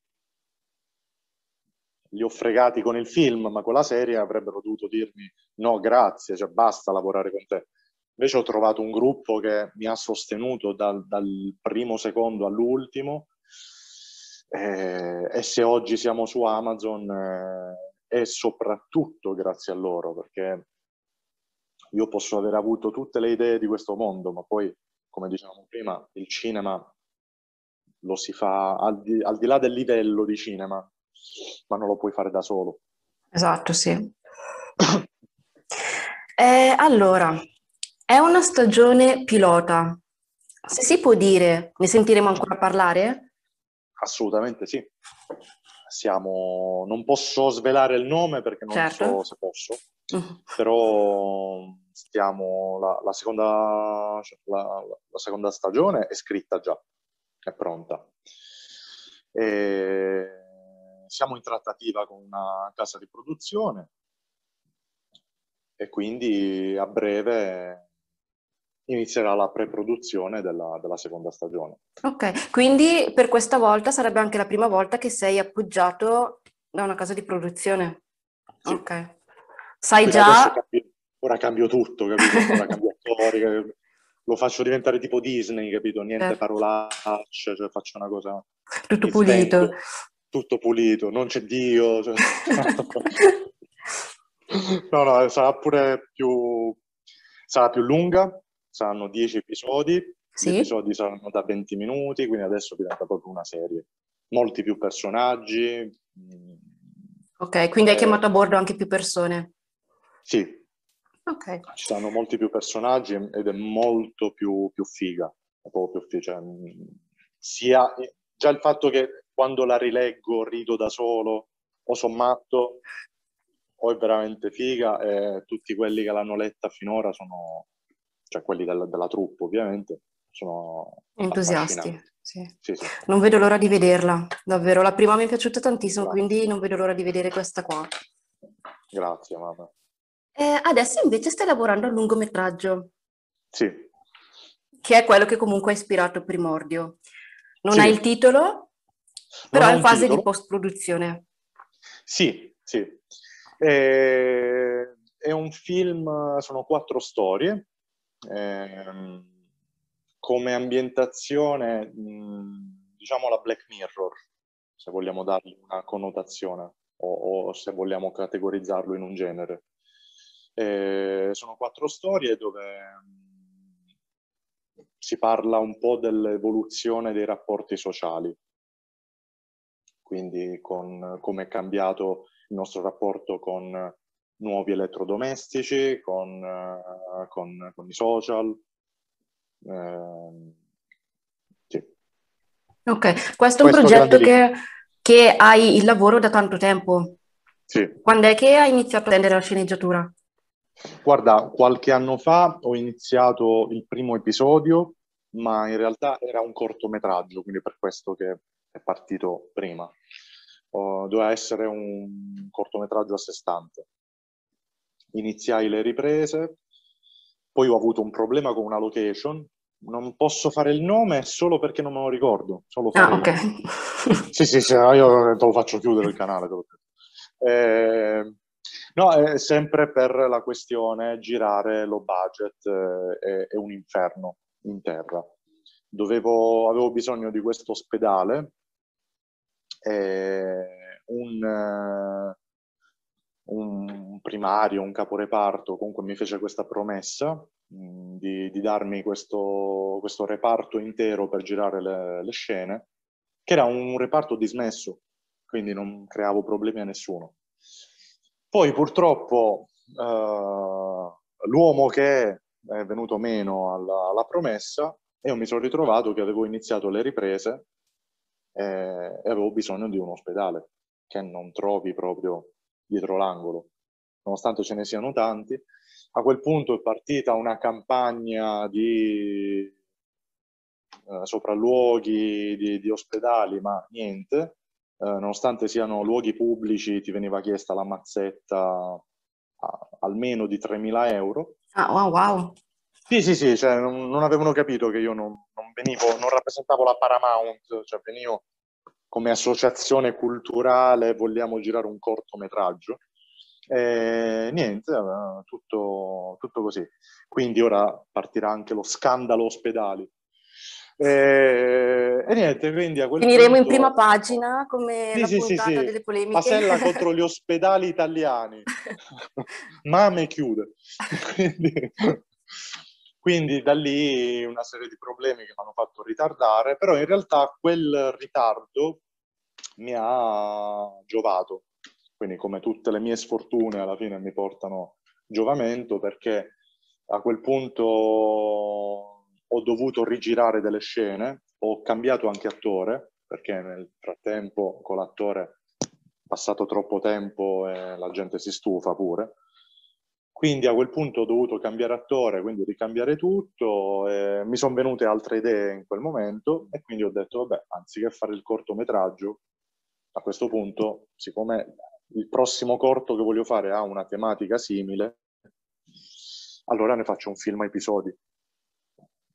Li ho fregati con il film, ma con la serie avrebbero dovuto dirmi no, grazie, cioè basta lavorare con te. Invece ho trovato un gruppo che mi ha sostenuto dal, dal primo secondo all'ultimo eh, e se oggi siamo su Amazon eh, è soprattutto grazie a loro perché io posso aver avuto tutte le idee di questo mondo, ma poi, come dicevamo prima, il cinema lo si fa al di, al di là del livello di cinema, ma non lo puoi fare da solo. Esatto, sì. eh, allora, È una stagione pilota. Se si può dire, ne sentiremo ancora parlare? Assolutamente sì. Siamo... Non posso svelare il nome perché non Certo. so se posso, Mm. però stiamo... La, la seconda, cioè, la- la seconda stagione è scritta già, è pronta. E siamo in trattativa con una casa di produzione e quindi a breve inizierà la pre-produzione della, della seconda stagione. Ok, quindi per questa volta sarebbe anche la prima volta che sei appoggiato da una casa di produzione. Sì. Ok. Sai Quindi già, cambio- ora cambio tutto, capito? Ora cambio attori, lo faccio diventare tipo Disney, capito? Niente Certo. parolacce, cioè faccio una cosa... tutto pulito. svento, tutto pulito, non c'è Dio. cioè- No, no, sarà pure più... sarà più lunga, saranno 10 episodi, gli Sì? episodi saranno da 20 minuti, quindi adesso diventa proprio una serie. Molti più personaggi. mm, Ok, quindi hai Eh. chiamato a bordo anche più persone. Sì, Ok. ci saranno molti più personaggi ed è molto più, più figa. È proprio più figa. Cioè, mh, sia già il fatto che quando la rileggo rido da solo o sono matto o è veramente figa e tutti quelli che l'hanno letta finora sono, cioè quelli della, della troupe ovviamente, sono Entusiasti. Sì. Sì, sì. Non vedo l'ora di vederla, davvero. La prima mi è piaciuta tantissimo, Grazie. quindi non vedo l'ora di vedere questa qua. Grazie, mamma. Eh, adesso invece stai lavorando al lungometraggio, Sì, che è quello che comunque ha ispirato Primordio. Non hai il titolo, però Non è in fase di titolo. post-produzione. Sì, sì. Eh, è un film, sono quattro storie. Ehm, come ambientazione, diciamo la Black Mirror, se vogliamo dargli una connotazione o, o se vogliamo categorizzarlo in un genere. Eh, sono quattro storie dove si parla un po' dell'evoluzione dei rapporti sociali quindi con come è cambiato il nostro rapporto con nuovi elettrodomestici, con, eh, con- con i social. Ehm, sì. Ok, questo è un Questo progetto che, che hai il lavoro da tanto tempo. Sì. Quando è che hai iniziato a prendere la sceneggiatura? Guarda, qualche anno fa ho iniziato il primo episodio, ma in realtà era un cortometraggio, quindi per questo che è partito prima. Oh, doveva essere un cortometraggio a sé stante. Iniziai le riprese, poi ho avuto un problema con una location. Non posso fare il nome solo perché non me lo ricordo, solo Ah, ok. Sì, sì, sì, io te lo faccio chiudere il canale. lo. Eh, no, è sempre per la questione girare low budget eh, è, è un inferno in terra. Dovevo, avevo bisogno di questo ospedale, eh, un, eh, un primario, un caporeparto, comunque mi fece questa promessa mh, di, di darmi questo, questo reparto intero per girare le, le scene, che era un reparto dismesso, quindi non creavo problemi a nessuno. Poi purtroppo eh, l'uomo che è, è venuto meno alla, alla promessa e io mi sono ritrovato che avevo iniziato le riprese eh, e avevo bisogno di un ospedale che non trovi proprio dietro l'angolo, nonostante ce ne siano tanti. A quel punto è partita una campagna di eh, sopralluoghi, di, di ospedali, ma niente. Eh, nonostante siano luoghi pubblici, ti veniva chiesta la mazzetta a- almeno di 3.000 euro. Ah, wow, wow. Sì, sì, sì, cioè, non, non avevano capito che io non, non venivo, non rappresentavo la Paramount, cioè venivo come associazione culturale, vogliamo girare un cortometraggio. E niente, eh, tutto, tutto così. Quindi ora partirà anche lo scandalo ospedali. E, e niente, quindi a quel Finiremo in punto- prima pagina come Sì, la sì, sì. delle polemiche. Pasella contro gli ospedali italiani. Mame chiude. Quindi, quindi da lì una serie di problemi che mi hanno fatto ritardare, però in realtà quel ritardo mi ha giovato. Quindi come tutte le mie sfortune alla fine mi portano giovamento perché A quel punto ho dovuto rigirare delle scene, ho cambiato anche attore, perché nel frattempo con l'attore passato troppo tempo e la gente si stufa pure. Quindi a quel punto ho dovuto cambiare attore, quindi ricambiare tutto. mi sono venute altre idee in quel momento e quindi ho detto, vabbè, anziché fare il cortometraggio, a questo punto, siccome il prossimo corto che voglio fare ha una tematica simile, allora ne faccio un film a episodi.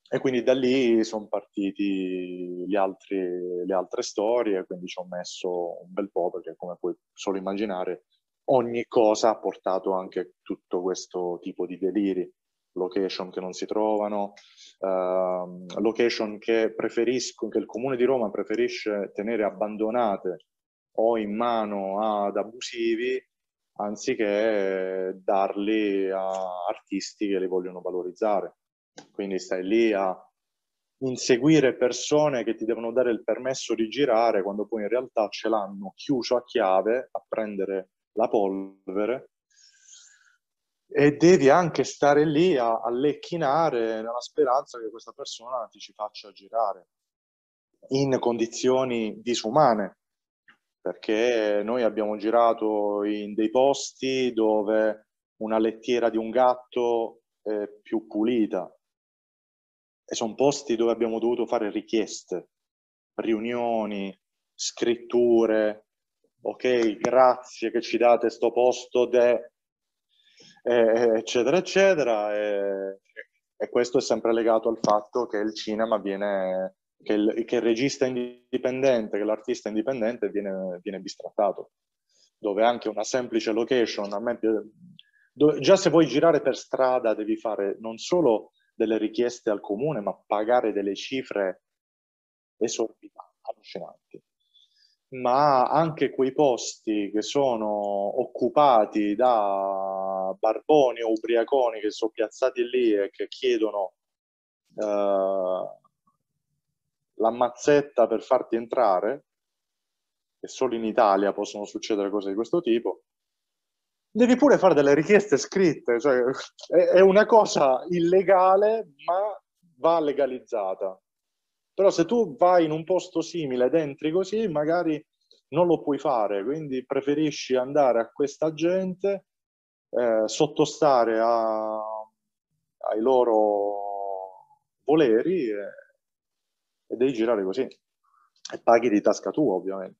E quindi da lì sono partiti altri, le altre storie, quindi ci ho messo un bel po' perché come puoi solo immaginare ogni cosa ha portato anche tutto questo tipo di deliri, location che non si trovano, uh, location che che il comune di Roma preferisce tenere abbandonate o in mano ad abusivi anziché darli a artisti che li vogliono valorizzare. Quindi stai lì a inseguire persone che ti devono dare il permesso di girare quando poi in realtà ce l'hanno chiuso a chiave a prendere la polvere e devi anche stare lì a, a lecchinare nella speranza che questa persona ti ci faccia girare in condizioni disumane. Perché noi abbiamo girato in dei posti dove una lettiera di un gatto è più pulita. E sono posti dove abbiamo dovuto fare richieste, riunioni, scritture, ok, grazie che ci date sto posto de, eh, eccetera, eccetera. E, e, questo è sempre legato al fatto che il cinema viene, che il, che il regista indipendente, che l'artista indipendente viene, viene bistrattato, dove anche una semplice location, a me, dove, già se vuoi girare per strada devi fare non solo delle richieste al comune, ma pagare delle cifre esorbitanti, allucinanti ma anche quei posti che sono occupati da barboni o ubriaconi che sono piazzati lì e che chiedono eh, la mazzetta per farti entrare, che solo in Italia possono succedere cose di questo tipo, devi pure fare delle richieste scritte, cioè è una cosa illegale ma va legalizzata. Però se tu vai in un posto simile ed entri così, magari non lo puoi fare, quindi preferisci andare a questa gente, eh, sottostare a, ai loro voleri e, e devi girare così. E paghi di tasca tua, ovviamente.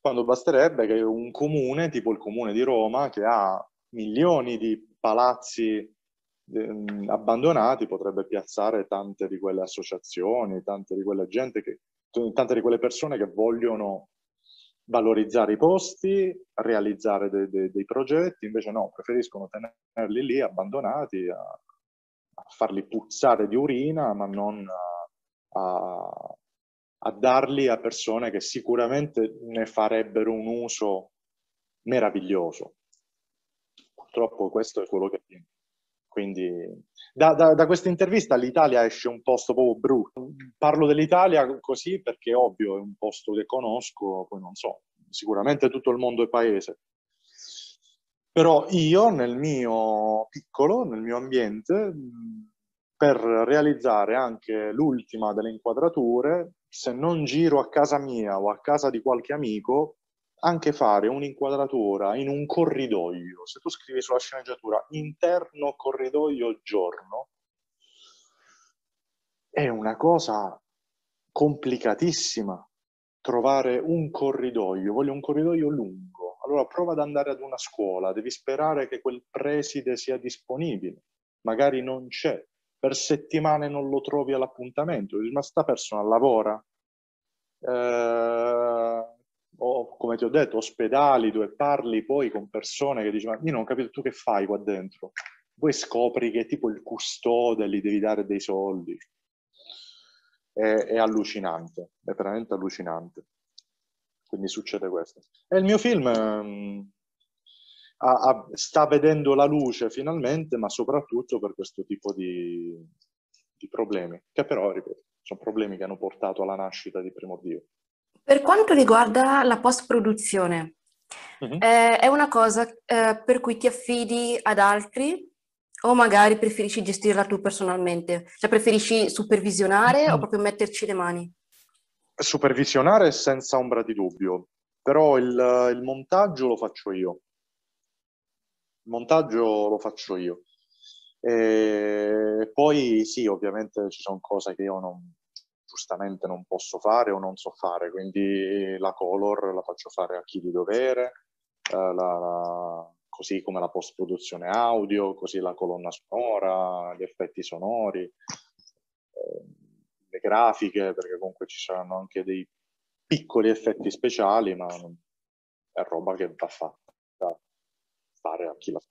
Quando basterebbe che un comune, tipo il comune di Roma, che ha milioni di palazzi eh, abbandonati potrebbe piazzare tante di quelle associazioni, tante di quelle che, tante di quelle persone che vogliono valorizzare i posti, realizzare de, de, dei progetti, invece no, preferiscono tenerli lì abbandonati, a, a farli puzzare di urina, ma non a, a, darli a persone che sicuramente ne farebbero un uso meraviglioso. Purtroppo questo è quello che. Quindi da, da, da questa intervista l'Italia esce un posto proprio brutto. Parlo dell'Italia così perché ovvio è un posto che conosco, poi non so, sicuramente tutto il mondo è paese. Però io nel mio piccolo, nel mio ambiente, per realizzare anche l'ultima delle inquadrature, se non giro a casa mia o a casa di qualche amico, anche fare un'inquadratura in un corridoio, se tu scrivi sulla sceneggiatura interno corridoio giorno, è una cosa complicatissima trovare un corridoio, voglio un corridoio lungo. Allora prova ad andare ad una scuola, devi sperare che quel preside sia disponibile, magari non c'è, per settimane non lo trovi all'appuntamento, ma sta persona lavora. Eh, o come ti ho detto, ospedali dove parli poi con persone che dicono, ma io non ho capito tu che fai qua dentro. Poi scopri che tipo il custode gli devi dare dei soldi. È, è allucinante, è veramente allucinante. Quindi succede questo. E il mio film um, ha, ha, sta vedendo la luce finalmente, ma soprattutto per questo tipo di, di problemi, che però, ripeto, sono problemi che hanno portato alla nascita di Primordio. Per quanto riguarda la post-produzione, Mhm. eh, è una cosa eh, per cui ti affidi ad altri O magari preferisci gestirla tu personalmente? Cioè preferisci supervisionare o proprio metterci le mani? Supervisionare senza ombra di dubbio, però il, il montaggio lo faccio io. Il montaggio lo faccio io. E poi sì, ovviamente ci sono cose che io non, giustamente non posso fare o non so fare, quindi la color la faccio fare a chi di dovere, eh, la, la, così come la post-produzione audio, così la colonna sonora, gli effetti sonori, eh, le grafiche, perché comunque ci saranno anche dei piccoli effetti speciali, ma è roba che va fatta fare a chi la fa.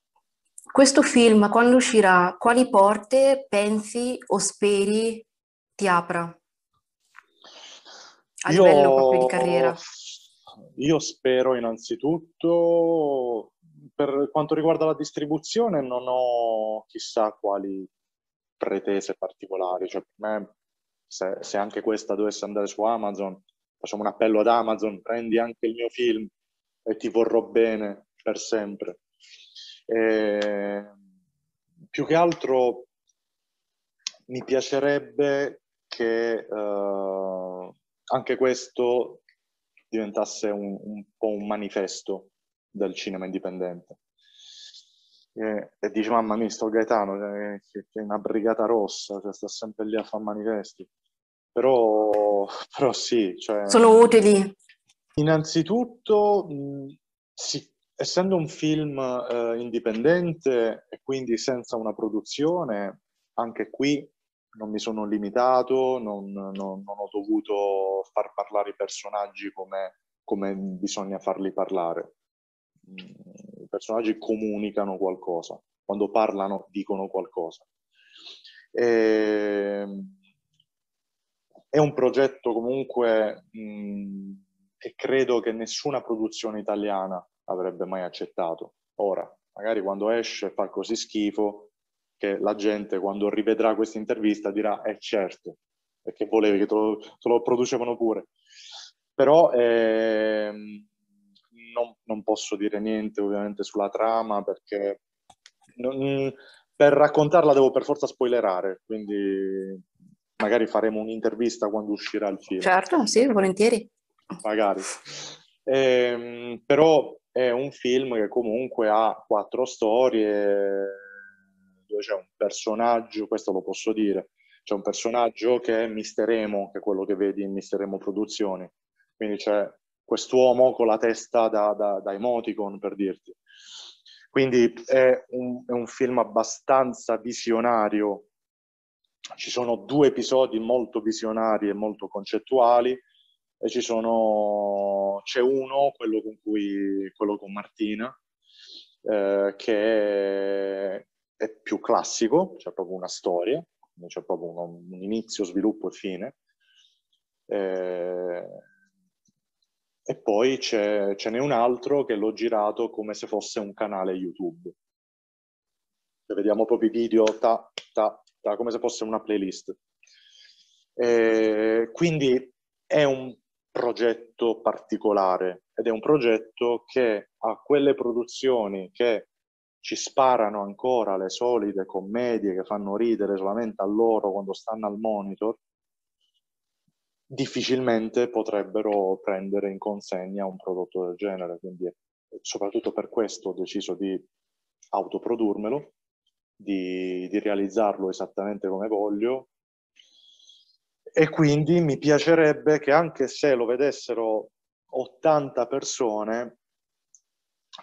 Questo film, quando uscirà, quali porte pensi o speri ti apra? A Io- livello proprio di carriera. Io spero innanzitutto, per quanto riguarda la distribuzione, non ho chissà quali pretese particolari. Cioè, per me, se, se anche questa dovesse andare su Amazon, facciamo un appello ad Amazon, prendi anche il mio film e ti vorrò bene per sempre. E, più che altro mi piacerebbe che eh, anche questo diventasse un, un po' un manifesto del cinema indipendente. E, e dice, mamma mia, sto Gaetano, cioè, che, che è una brigata rossa, cioè, sta sempre lì a fare manifesti. Però, però sì, cioè, Sono utili. Innanzitutto, mh, sì, essendo un film eh, indipendente e quindi senza una produzione, anche qui non mi sono limitato, non, non- non ho dovuto far parlare i personaggi come, come bisogna farli parlare. Mm, I personaggi comunicano qualcosa, quando parlano dicono qualcosa. Ehm, è un progetto comunque mh, che credo che nessuna produzione italiana avrebbe mai accettato. Ora, magari quando esce fa così schifo che la gente quando rivedrà questa intervista dirà, eh certo, perché volevi che te lo, te lo producevano pure. Però ehm, non, non posso dire niente ovviamente sulla trama perché non- per raccontarla devo per forza spoilerare, quindi magari faremo un'intervista quando uscirà il film Certo, sì, volentieri. magari. Ehm, però è un film che comunque ha quattro storie, dove c'è un personaggio, questo lo posso dire, c'è un personaggio che è Mister Emo, che è quello che vedi in Mister Emo Produzioni. Quindi c'è quest'uomo con la testa da, da, da emoticon, per dirti. Quindi è un, è un film abbastanza visionario. Ci sono due episodi molto visionari e molto concettuali e ci sono, c'è uno, quello con cui, quello con Martina, eh, che è, più classico, c'è proprio una storia, c'è proprio un, un inizio, sviluppo e fine. Eh, e poi ce n'è un altro che l'ho girato come se fosse un canale YouTube. Cioè, vediamo proprio i video, ta, ta, ta, come se fosse una playlist. Eh, quindi è un progetto particolare ed è un progetto che ha quelle produzioni che ci sparano ancora le solite commedie che fanno ridere solamente a loro quando stanno al monitor, difficilmente potrebbero prendere in consegna un prodotto del genere. Quindi soprattutto per questo ho deciso di autoprodurmelo, di, di realizzarlo esattamente come voglio e quindi mi piacerebbe che anche se lo vedessero 80 persone,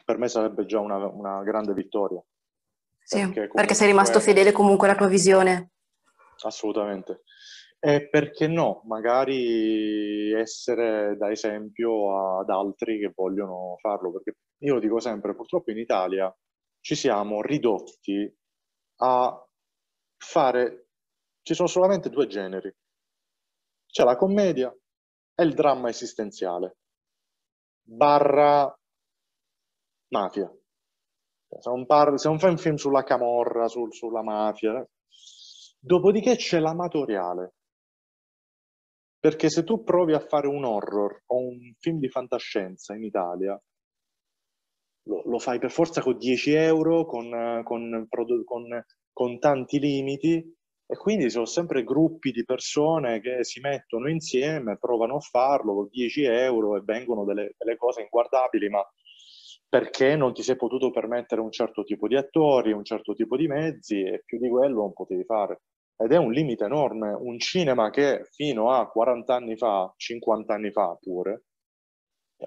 per me sarebbe già una, una grande vittoria. Sì, Perché perché sei rimasto fedele comunque alla tua visione. Assolutamente. E perché no? Magari essere da esempio ad altri che vogliono farlo, perché io dico sempre, purtroppo in Italia ci siamo ridotti a fare, ci sono solamente due generi. C'è la commedia e il dramma esistenziale, barra mafia. Se non, parli- se non fai un film sulla camorra, sul- sulla mafia, dopodiché c'è l'amatoriale. Perché se tu provi a fare un horror o un film di fantascienza in Italia, lo, lo fai per forza con 10 euro, con, con, con, con tanti limiti e quindi sono sempre gruppi di persone che si mettono insieme, provano a farlo con 10 euro e vengono delle, delle cose inguardabili, ma perché non ti sei potuto permettere un certo tipo di attori, un certo tipo di mezzi e più di quello non potevi fare. Ed è un limite enorme. Un cinema che fino a 40 anni fa, 50 anni fa pure,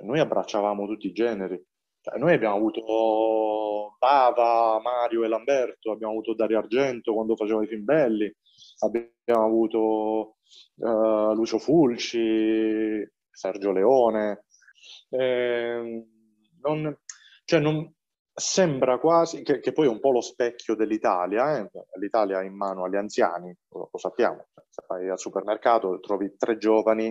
noi abbracciavamo tutti i generi. Cioè, noi abbiamo avuto Bava, Mario e Lamberto, abbiamo avuto Dario Argento quando faceva i film belli, abbiamo avuto uh, Lucio Fulci, Sergio Leone. Eh, non, cioè non, sembra quasi che, che, poi è un po' lo specchio dell'Italia, eh? l'Italia è in mano agli anziani, lo, lo sappiamo, se vai al supermercato trovi tre giovani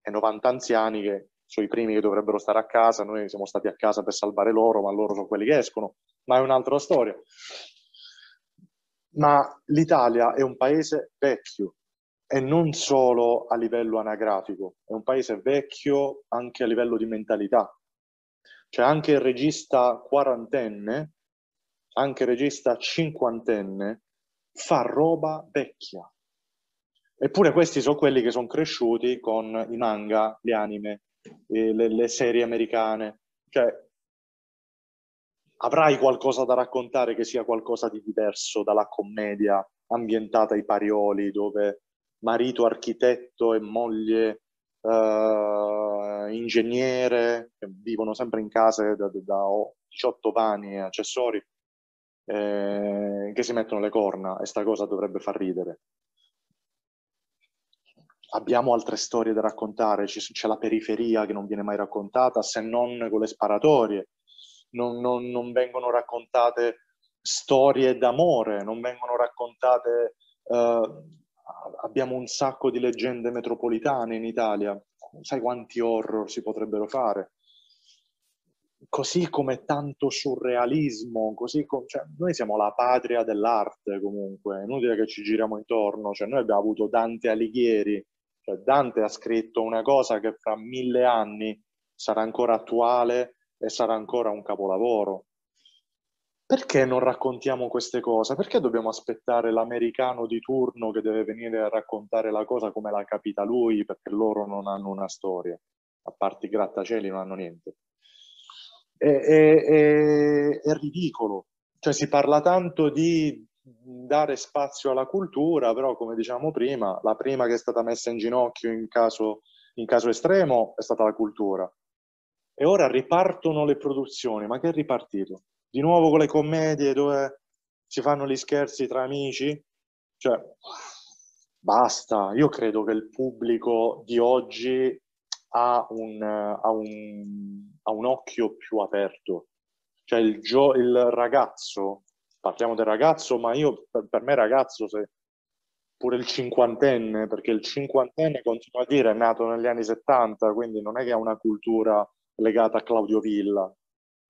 e 90 anziani che sono i primi che dovrebbero stare a casa, noi siamo stati a casa per salvare loro, ma loro sono quelli che escono, ma è un'altra storia. Ma l'Italia è un paese vecchio e non solo a livello anagrafico, è un paese vecchio anche a livello di mentalità. Cioè anche il regista quarantenne, anche il regista cinquantenne, fa roba vecchia. Eppure questi sono quelli che sono cresciuti con i manga, gli anime, le, le serie americane. Cioè, avrai qualcosa da raccontare che sia qualcosa di diverso dalla commedia ambientata ai Parioli, dove marito architetto e moglie uh, ingegnere, che vivono sempre in case da, da 18 vani e accessori, eh, che si mettono le corna e sta cosa dovrebbe far ridere. Abbiamo altre storie da raccontare, c'è la periferia che non viene mai raccontata se non con le sparatorie, non, non, non vengono raccontate storie d'amore, non vengono raccontate... Uh, abbiamo un sacco di leggende metropolitane in Italia, sai quanti horror si potrebbero fare? Così come tanto surrealismo, così com- cioè, noi siamo la patria dell'arte comunque, è inutile che ci giriamo intorno, cioè, noi abbiamo avuto Dante Alighieri, cioè Dante ha scritto una cosa che fra mille anni sarà ancora attuale e sarà ancora un capolavoro. Perché non raccontiamo queste cose? Perché dobbiamo aspettare l'americano di turno che deve venire a raccontare la cosa come l'ha capita lui, perché loro non hanno una storia, a parte i grattacieli non hanno niente. È, è, è, è ridicolo. Cioè si parla tanto di dare spazio alla cultura, però come diciamo prima, la prima che è stata messa in ginocchio in caso, in caso estremo è stata la cultura. E ora ripartono le produzioni, ma che è ripartito? Di nuovo con le commedie dove si fanno gli scherzi tra amici? Cioè, basta, io credo che il pubblico di oggi ha un, ha un, ha un occhio più aperto. Cioè il, gio- il ragazzo parliamo del ragazzo, ma io per, per me ragazzo, se pure il cinquantenne, perché il cinquantenne, continuo a dire, è nato negli anni 70, quindi non è che ha una cultura legata a Claudio Villa.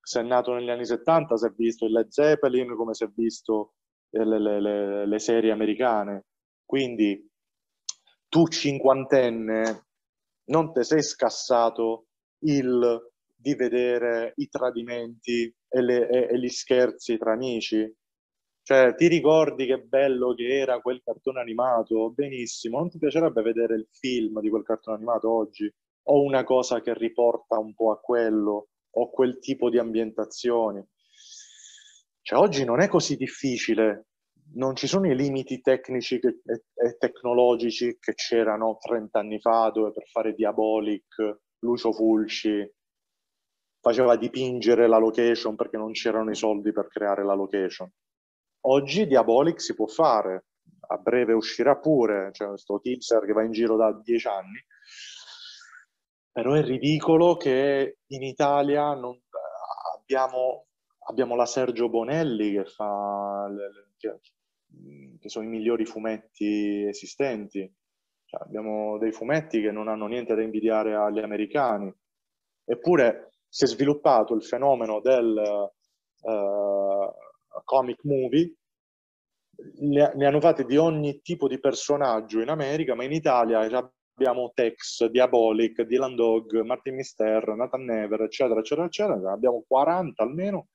Se è nato negli anni 70 si è visto il Led Zeppelin come si è visto le, le, le, le serie americane. Quindi tu cinquantenne non ti sei scassato il di vedere i tradimenti e, le, e, e, gli scherzi tra amici. Cioè, ti ricordi che bello che era quel cartone animato? Benissimo, non ti piacerebbe vedere il film di quel cartone animato oggi? O una cosa che riporta un po' a quello, o quel tipo di ambientazioni? Cioè, oggi non è così difficile, non ci sono i limiti tecnici che, e, e tecnologici che c'erano 30 anni fa, dove per fare Diabolic, Lucio Fulci faceva dipingere la location perché non c'erano i soldi per creare la location Oggi Diabolic si può fare, a breve uscirà pure, c'è cioè questo teaser che va in giro da dieci anni, però è ridicolo che in Italia non, abbiamo, abbiamo, la Sergio Bonelli che fa, che, che, sono i migliori fumetti esistenti, cioè, abbiamo dei fumetti che non hanno niente da invidiare agli americani, eppure si è sviluppato il fenomeno del... Uh, comic movie, ne, ne, hanno fatti di ogni tipo di personaggio in America, ma in Italia abbiamo Tex, Diabolic, Dylan Dog, Martin Mister, Nathan Never, eccetera, eccetera, eccetera. Abbiamo 40 almeno.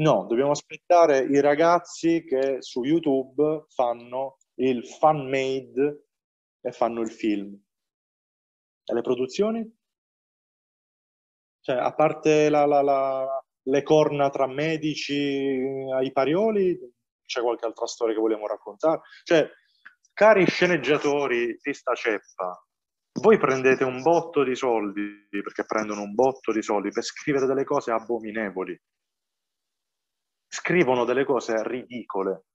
No, dobbiamo aspettare i ragazzi che su YouTube fanno il fan made e fanno il film. E le produzioni? Cioè, a parte la, la, la, le corna tra medici ai parioli, c'è qualche altra storia che vogliamo raccontare? Cioè, cari sceneggiatori di sta ceppa, voi prendete un botto di soldi, perché prendono un botto di soldi, per scrivere delle cose abominevoli. Scrivono delle cose ridicole.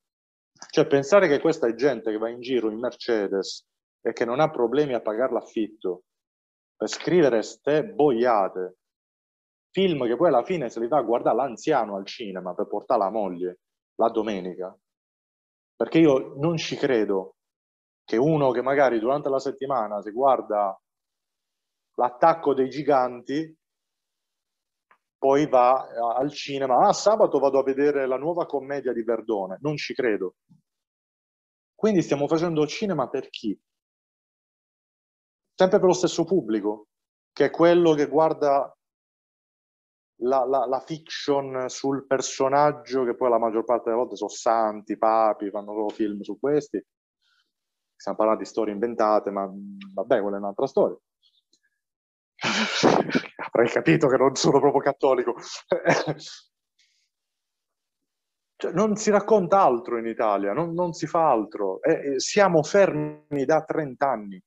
Cioè, pensare che questa è gente che va in giro in Mercedes e che non ha problemi a pagare l'affitto per scrivere ste boiate, film che poi alla fine se li va a guardare l'anziano al cinema per portare la moglie la domenica. Perché io non ci credo che uno che magari durante la settimana si guarda l'attacco dei giganti, poi va al cinema, ah sabato vado a vedere la nuova commedia di Verdone, non ci credo. Quindi stiamo facendo cinema per chi? Sempre per lo stesso pubblico, che è quello che guarda la, la, la, fiction sul personaggio, che poi la maggior parte delle volte sono santi, papi, fanno film su questi. Stiamo parlando di storie inventate, ma vabbè, quella è un'altra storia. Avrei capito che non sono proprio cattolico. cioè, non si racconta altro in Italia, non, non si fa altro. Eh, siamo fermi da 30 anni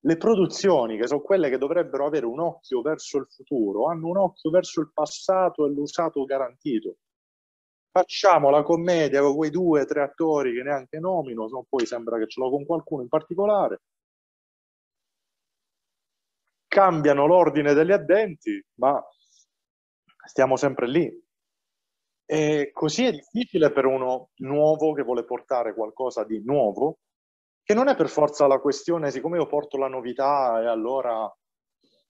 le produzioni, che sono quelle che dovrebbero avere un occhio verso il futuro, hanno un occhio verso il passato e l'usato garantito. Facciamo la commedia con quei due o tre attori che neanche nomino, se no poi sembra che ce l'ho con qualcuno in particolare. Cambiano l'ordine degli addenti, ma stiamo sempre lì. E così è difficile per uno nuovo che vuole portare qualcosa di nuovo che non è per forza la questione, siccome io porto la novità e allora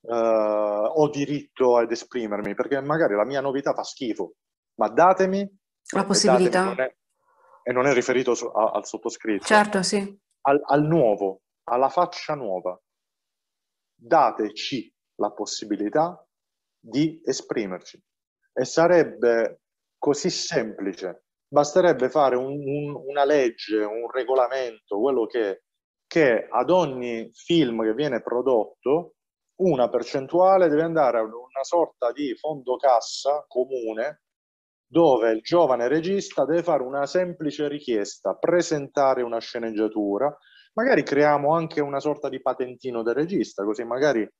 eh, ho diritto ad esprimermi, perché magari la mia novità fa schifo, ma datemi la possibilità. Non è, e non è riferito su, a, al sottoscritto. Certo, sì. Al, al nuovo, alla faccia nuova. Dateci la possibilità di esprimerci. E sarebbe così semplice basterebbe fare un, un, una legge, un regolamento, quello che, che ad ogni film che viene prodotto una percentuale deve andare a una sorta di fondo cassa comune dove il giovane regista deve fare una semplice richiesta, presentare una sceneggiatura, magari creiamo anche una sorta di patentino del regista, così magari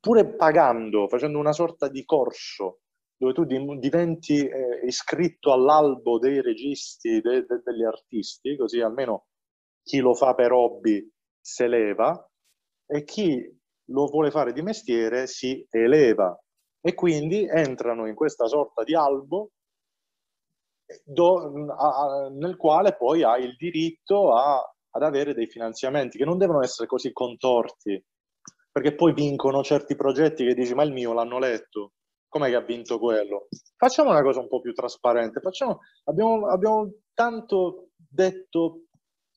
pure pagando, facendo una sorta di corso dove tu diventi eh, iscritto all'albo dei registi, de, de, degli artisti, così almeno chi lo fa per hobby se leva e chi lo vuole fare di mestiere si eleva. E quindi entrano in questa sorta di albo do, a, nel quale poi hai il diritto a, ad avere dei finanziamenti che non devono essere così contorti perché poi vincono certi progetti che dici ma il mio l'hanno letto com'è che ha vinto quello? Facciamo una cosa un po' più trasparente. Facciamo, abbiamo, abbiamo tanto detto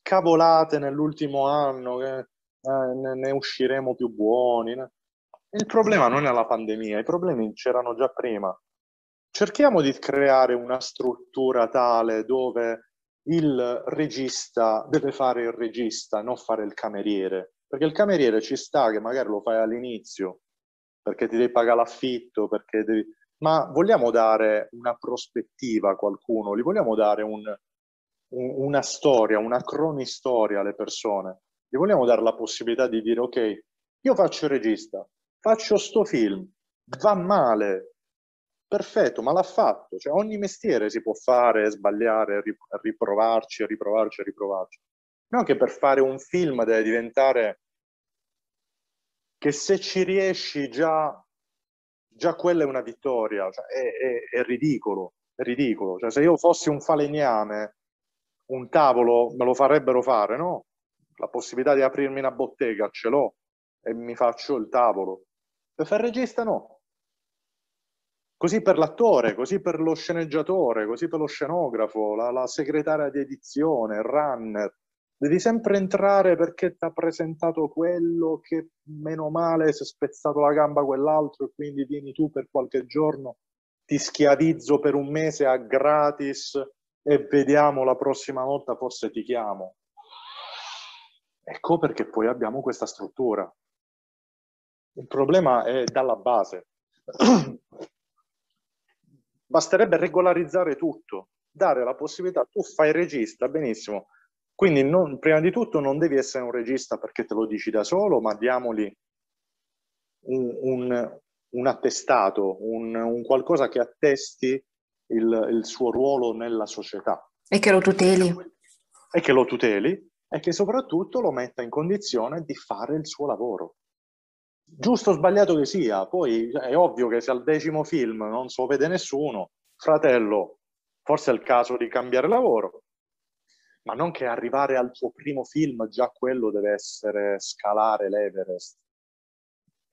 cavolate nell'ultimo anno che eh, ne, usciremo più buoni. Il problema non è la pandemia, i problemi c'erano già prima. Cerchiamo di creare una struttura tale dove il regista deve fare il regista, non fare il cameriere. Perché il cameriere ci sta che magari lo fai all'inizio, perché ti devi pagare l'affitto, perché devi... ma vogliamo dare una prospettiva a qualcuno, gli vogliamo dare un, un, una storia, una cronistoria alle persone, gli vogliamo dare la possibilità di dire ok, io faccio il regista, faccio sto film, va male, perfetto, ma l'ha fatto, cioè ogni mestiere si può fare, sbagliare, riprovarci, riprovarci, riprovarci. Non che per fare un film deve diventare che se ci riesci già, già quella è una vittoria, cioè, è, è, è, ridicolo, è ridicolo. Cioè, se io fossi un falegname, un tavolo me lo farebbero fare, no? La possibilità di aprirmi una bottega ce l'ho e mi faccio il tavolo. Per fare regista no. Così per l'attore, così per lo sceneggiatore, così per lo scenografo, la, la segretaria di edizione, il runner. Devi sempre entrare perché ti ha presentato quello che meno male si è spezzato la gamba quell'altro e quindi vieni tu per qualche giorno, ti schiavizzo per un mese a gratis e vediamo la prossima volta forse ti chiamo. Ecco perché poi abbiamo questa struttura. Il problema è dalla base. Basterebbe regolarizzare tutto, dare la possibilità, tu fai regista, benissimo, quindi non, prima di tutto non devi essere un regista perché te lo dici da solo, ma diamogli un, un, un attestato, un, un, qualcosa che attesti il, il suo ruolo nella società. E che lo tuteli. E che lo tuteli e che soprattutto lo metta in condizione di fare il suo lavoro. Giusto o sbagliato che sia, poi è ovvio che se al decimo film non so vede nessuno, fratello, forse è il caso di cambiare lavoro, ma non che arrivare al tuo primo film già quello deve essere scalare l'Everest.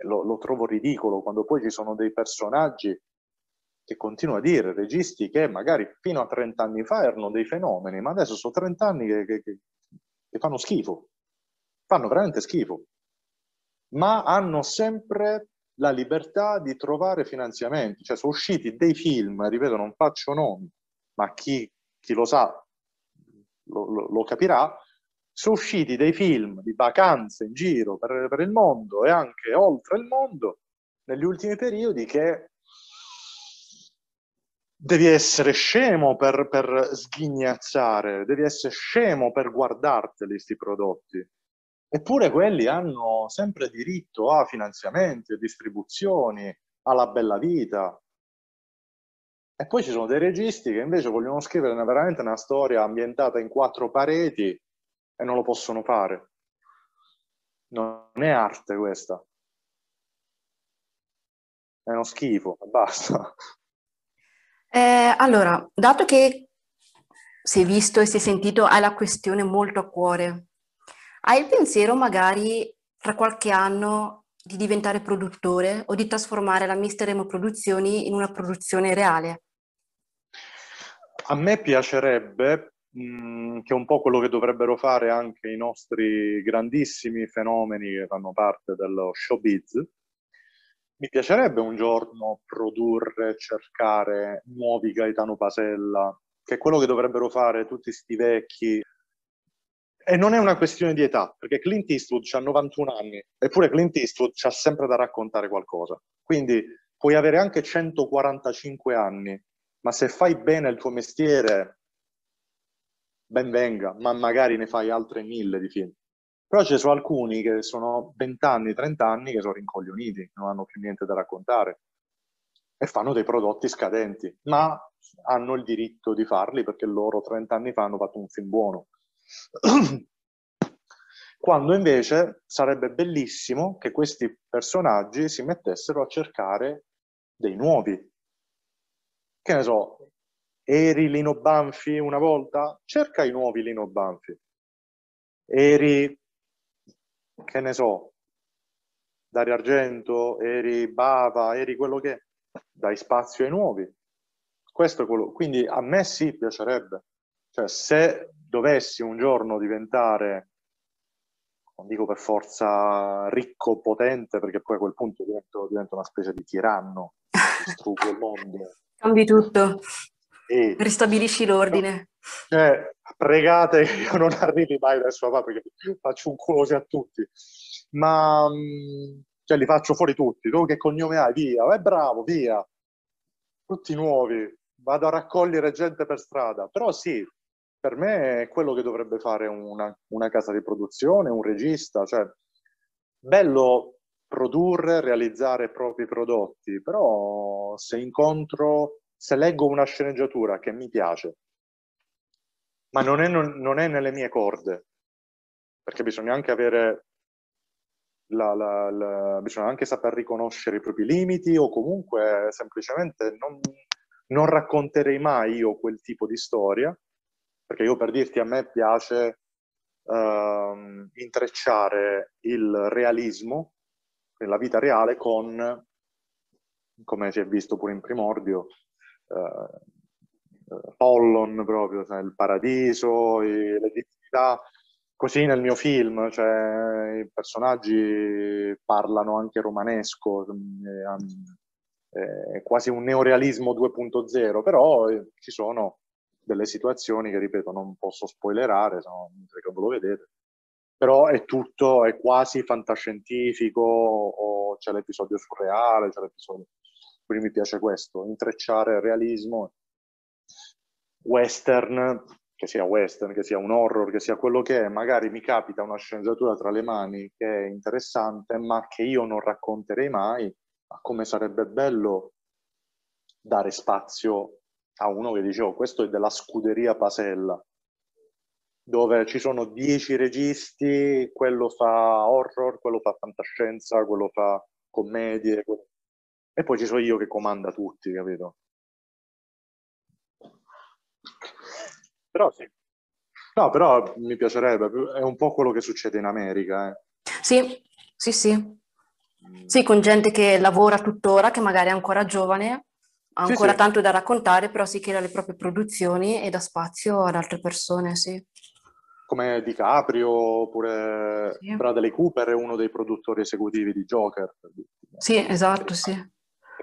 Lo, lo trovo ridicolo quando poi ci sono dei personaggi che continuo a dire, registi che magari fino a 30 anni fa erano dei fenomeni, ma adesso sono 30 anni che, che, che fanno schifo, fanno veramente schifo, ma hanno sempre la libertà di trovare finanziamenti, cioè sono usciti dei film, ripeto, non faccio nomi, ma chi, chi lo sa lo, lo, lo, capirà, sono usciti dei film di vacanze in giro per, per il mondo e anche oltre il mondo negli ultimi periodi che devi essere scemo per, per sghignazzare, devi essere scemo per guardarteli questi prodotti. Eppure quelli hanno sempre diritto a finanziamenti, a distribuzioni, alla bella vita. E poi ci sono dei registi che invece vogliono scrivere una, veramente una storia ambientata in quattro pareti e non lo possono fare. Non è arte questa. È uno schifo, basta. Eh, allora, dato che si è visto e si è sentito, hai la questione molto a cuore, hai il pensiero magari tra qualche anno di diventare produttore o di trasformare la Mister Emo Produzioni in una produzione reale? A me piacerebbe, mm, che è un po' quello che dovrebbero fare anche i nostri grandissimi fenomeni che fanno parte dello showbiz, mi piacerebbe un giorno produrre, cercare nuovi Gaetano Pasella, che è quello che dovrebbero fare tutti questi vecchi. E non è una questione di età, perché Clint Eastwood ha 91 anni, eppure Clint Eastwood ha sempre da raccontare qualcosa. Quindi puoi avere anche 145 anni, ma se fai bene il tuo mestiere, ben venga, ma magari ne fai altre mille di film. Però ci sono alcuni che sono 20 anni, 30 anni che sono rincoglioniti, non hanno più niente da raccontare e fanno dei prodotti scadenti, ma hanno il diritto di farli perché loro 30 anni fa hanno fatto un film buono. Quando invece sarebbe bellissimo che questi personaggi si mettessero a cercare dei nuovi, che ne so, eri Lino Banfi una volta? Cerca i nuovi Lino Banfi. Eri, che ne so, Dario Argento, eri Bava, eri quello che... Dai spazio ai nuovi. Questo è quello... Quindi a me sì piacerebbe. Cioè, se dovessi un giorno diventare, non dico per forza ricco, potente, perché poi a quel punto divento, divento una specie di tiranno, distruggo il mondo Cambi tutto. E... Ristabilisci l'ordine. Cioè, pregate che io non arrivi mai verso papà perché faccio un culo a tutti. Ma mm, cioè, li faccio fuori tutti. Tu che cognome hai? Via. È bravo, via. Tutti nuovi. Vado a raccogliere gente per strada. Però sì, per me è quello che dovrebbe fare una, una casa di produzione, un regista. Cioè, bello produrre, realizzare i propri prodotti, però se incontro, se leggo una sceneggiatura che mi piace, ma non è, non, non è nelle mie corde, perché bisogna anche avere la, la, la, bisogna anche saper riconoscere i propri limiti o comunque semplicemente non, non, racconterei mai io quel tipo di storia, perché io per dirti a me piace uh, intrecciare il realismo nella vita reale con, come si è visto pure in primordio, eh, Pollon proprio, cioè il paradiso, i, le divinità, Così nel mio film, cioè, i personaggi parlano anche romanesco, è quasi un neorealismo 2.0, però eh, ci sono delle situazioni che, ripeto, non posso spoilerare, se no che ve lo vedete. Però è tutto, è quasi fantascientifico, o c'è l'episodio surreale, c'è l'episodio... Quindi mi piace questo, intrecciare realismo, western, che sia western, che sia un horror, che sia quello che è, magari mi capita una sceneggiatura tra le mani che è interessante, ma che io non racconterei mai, ma come sarebbe bello dare spazio a uno che dice, oh, questo è della scuderia Pasella, dove ci sono dieci registi, quello fa horror, quello fa fantascienza, quello fa commedie, quello... e poi ci sono io che comanda tutti, capito? Però sì. No, però mi piacerebbe, è un po' quello che succede in America. Eh. Sì, sì, sì. Sì, con gente che lavora tuttora, che magari è ancora giovane, ha ancora sì, sì. tanto da raccontare, però si crea le proprie produzioni e dà spazio ad altre persone, sì. Come DiCaprio, oppure sì. Bradley Cooper è uno dei produttori esecutivi di Joker. Sì, esatto, sì.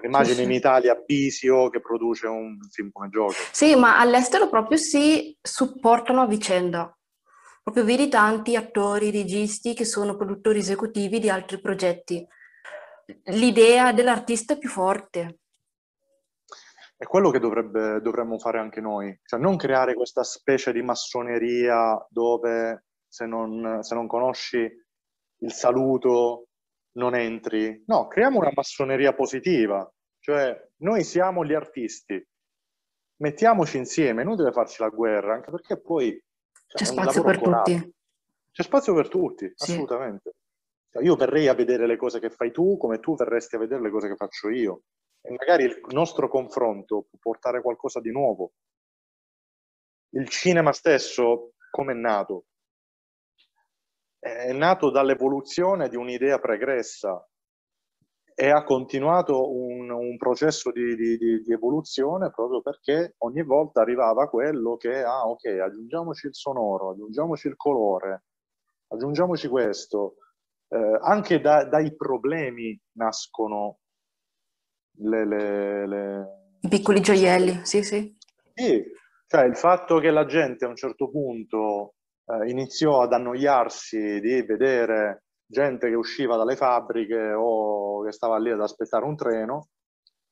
Immagini sì, in Italia Bisio che produce un film come Joker. Sì, ma all'estero proprio si supportano a vicenda. Proprio vedi tanti attori, registi che sono produttori esecutivi di altri progetti. L'idea dell'artista è più forte. È quello che dovrebbe, dovremmo fare anche noi, cioè non creare questa specie di massoneria dove se non, se non conosci il saluto non entri. No, creiamo una massoneria positiva, cioè noi siamo gli artisti, mettiamoci insieme, non deve farci la guerra, anche perché poi cioè, c'è spazio per corato. tutti. C'è spazio per tutti, sì. assolutamente. Cioè, io verrei a vedere le cose che fai tu come tu verresti a vedere le cose che faccio io. E magari il nostro confronto può portare qualcosa di nuovo. Il cinema stesso, come è nato? È nato dall'evoluzione di un'idea pregressa e ha continuato un, un processo di, di, di, evoluzione proprio perché ogni volta arrivava quello che, ah ok, aggiungiamoci il sonoro, aggiungiamoci il colore, aggiungiamoci questo. Eh, anche da, dai problemi nascono le, le, le... I piccoli gioielli, sì, sì. Sì, cioè il fatto che la gente a un certo punto eh, iniziò ad annoiarsi di vedere gente che usciva dalle fabbriche o che stava lì ad aspettare un treno,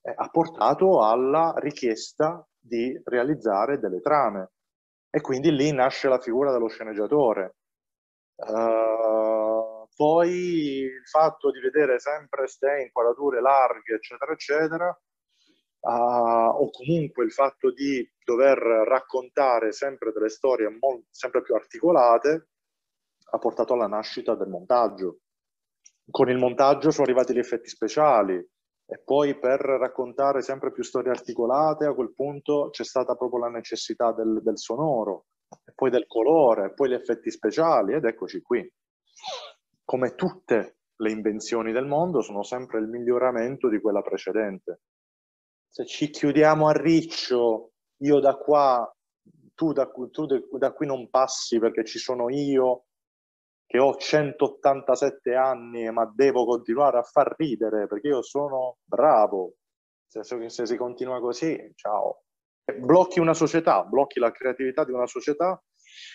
eh, ha portato alla richiesta di realizzare delle trame. E quindi lì nasce la figura dello sceneggiatore. Uh, poi il fatto di vedere sempre ste inquadrature larghe, eccetera, eccetera, uh, o comunque il fatto di dover raccontare sempre delle storie molto, sempre più articolate, ha portato alla nascita del montaggio. Con il montaggio sono arrivati gli effetti speciali e poi per raccontare sempre più storie articolate a quel punto c'è stata proprio la necessità del, del sonoro, e poi del colore, e poi gli effetti speciali ed eccoci qui. Come tutte le invenzioni del mondo sono sempre il miglioramento di quella precedente. Se ci chiudiamo a riccio, io da qua, tu da, tu da qui non passi perché ci sono io, che ho 187 anni ma devo continuare a far ridere perché io sono bravo. Se, se si continua così, ciao. Blocchi una società, blocchi la creatività di una società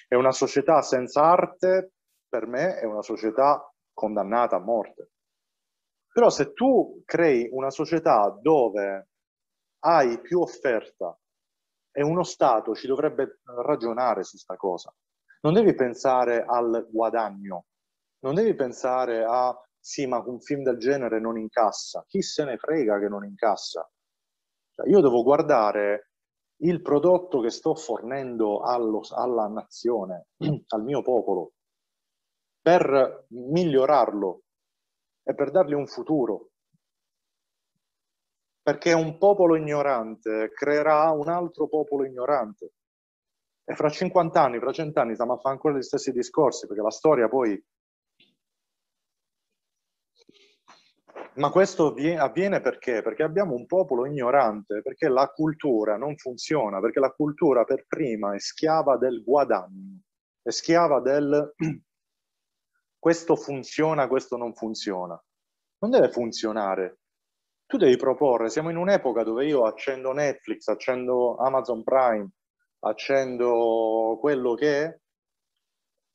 e una società senza arte per me è una società condannata a morte. Però se tu crei una società dove hai più offerta e uno Stato ci dovrebbe ragionare su questa cosa, non devi pensare al guadagno, non devi pensare a sì, ma un film del genere non incassa. Chi se ne frega che non incassa? Cioè, io devo guardare il prodotto che sto fornendo allo, alla nazione, al mio popolo, per migliorarlo e per dargli un futuro. Perché un popolo ignorante creerà un altro popolo ignorante. E fra 50 anni, fra 100 anni stiamo a fare ancora gli stessi discorsi, perché la storia poi... Ma questo avviene perché? Perché abbiamo un popolo ignorante, perché la cultura non funziona, perché la cultura per prima è schiava del guadagno. è schiava del questo funziona, questo non funziona. Non deve funzionare. Tu devi proporre, siamo in un'epoca dove io accendo Netflix, accendo Amazon Prime, accendo quello che è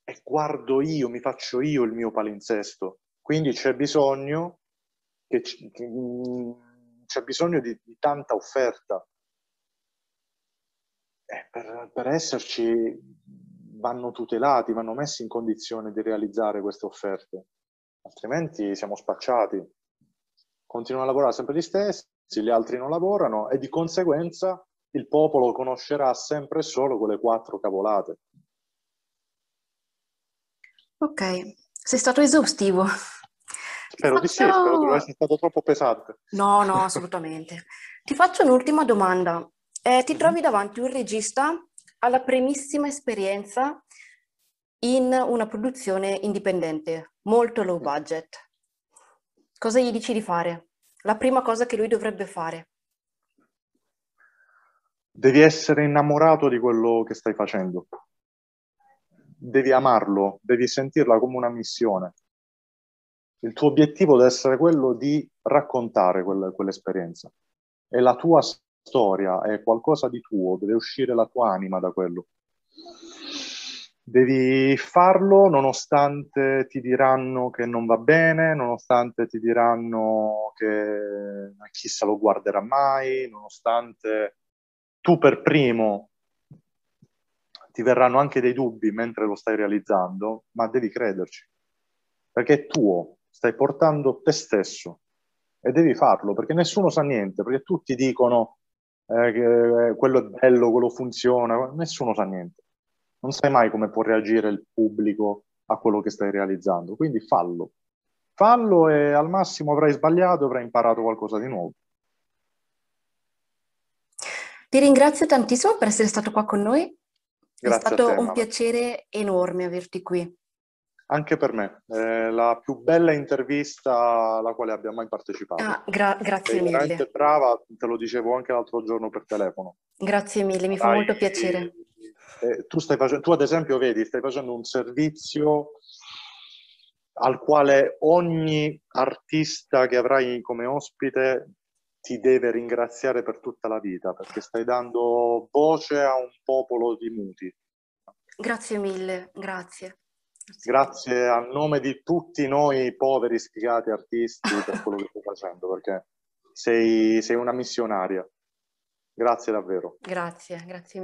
e guardo io, mi faccio io il mio palinsesto. Quindi c'è bisogno, che, che, mm, c'è bisogno di, di tanta offerta. Eh, per, per esserci vanno tutelati, vanno messi in condizione di realizzare queste offerte, altrimenti siamo spacciati. Continuano a lavorare sempre gli stessi, gli altri non lavorano e di conseguenza il popolo conoscerà sempre e solo quelle quattro cavolate. Ok, sei stato esaustivo. Spero di sì, spero di non essere stato troppo pesante. No, no, assolutamente. Ti faccio un'ultima domanda. Eh, ti trovi davanti un regista alla primissima esperienza in una produzione indipendente, molto low budget. Cosa gli dici di fare? La prima cosa che lui dovrebbe fare? Devi essere innamorato di quello che stai facendo devi amarlo, devi sentirla come una missione. Il tuo obiettivo deve essere quello di raccontare quel, quell'esperienza. E la tua storia è qualcosa di tuo, deve uscire la tua anima da quello. Devi farlo nonostante ti diranno che non va bene, nonostante ti diranno che chissà lo guarderà mai, nonostante tu per primo ti verranno anche dei dubbi mentre lo stai realizzando, ma devi crederci, perché è tuo, stai portando te stesso e devi farlo, perché nessuno sa niente, perché tutti dicono eh, quello è bello, quello funziona, nessuno sa niente. Non sai mai come può reagire il pubblico a quello che stai realizzando, quindi fallo. Fallo e al massimo avrai sbagliato, avrai imparato qualcosa di nuovo. Ti ringrazio tantissimo per essere stato qua con noi. Grazie È stato te, un Mara. piacere enorme averti qui. Anche per me, è la più bella intervista alla quale abbia mai partecipato. Ah, gra- grazie Sei veramente mille. brava, te lo dicevo anche l'altro giorno per telefono. Grazie mille, mi fa Dai, molto piacere. eh, tu, stai facendo, tu ad esempio vedi, stai facendo un servizio al quale ogni artista che avrai come ospite ti deve ringraziare per tutta la vita, perché stai dando voce a un popolo di muti. Grazie mille, grazie. Grazie a nome di tutti noi poveri sfigati artisti per quello che stai facendo, perché sei, sei una missionaria. Grazie davvero. Grazie, grazie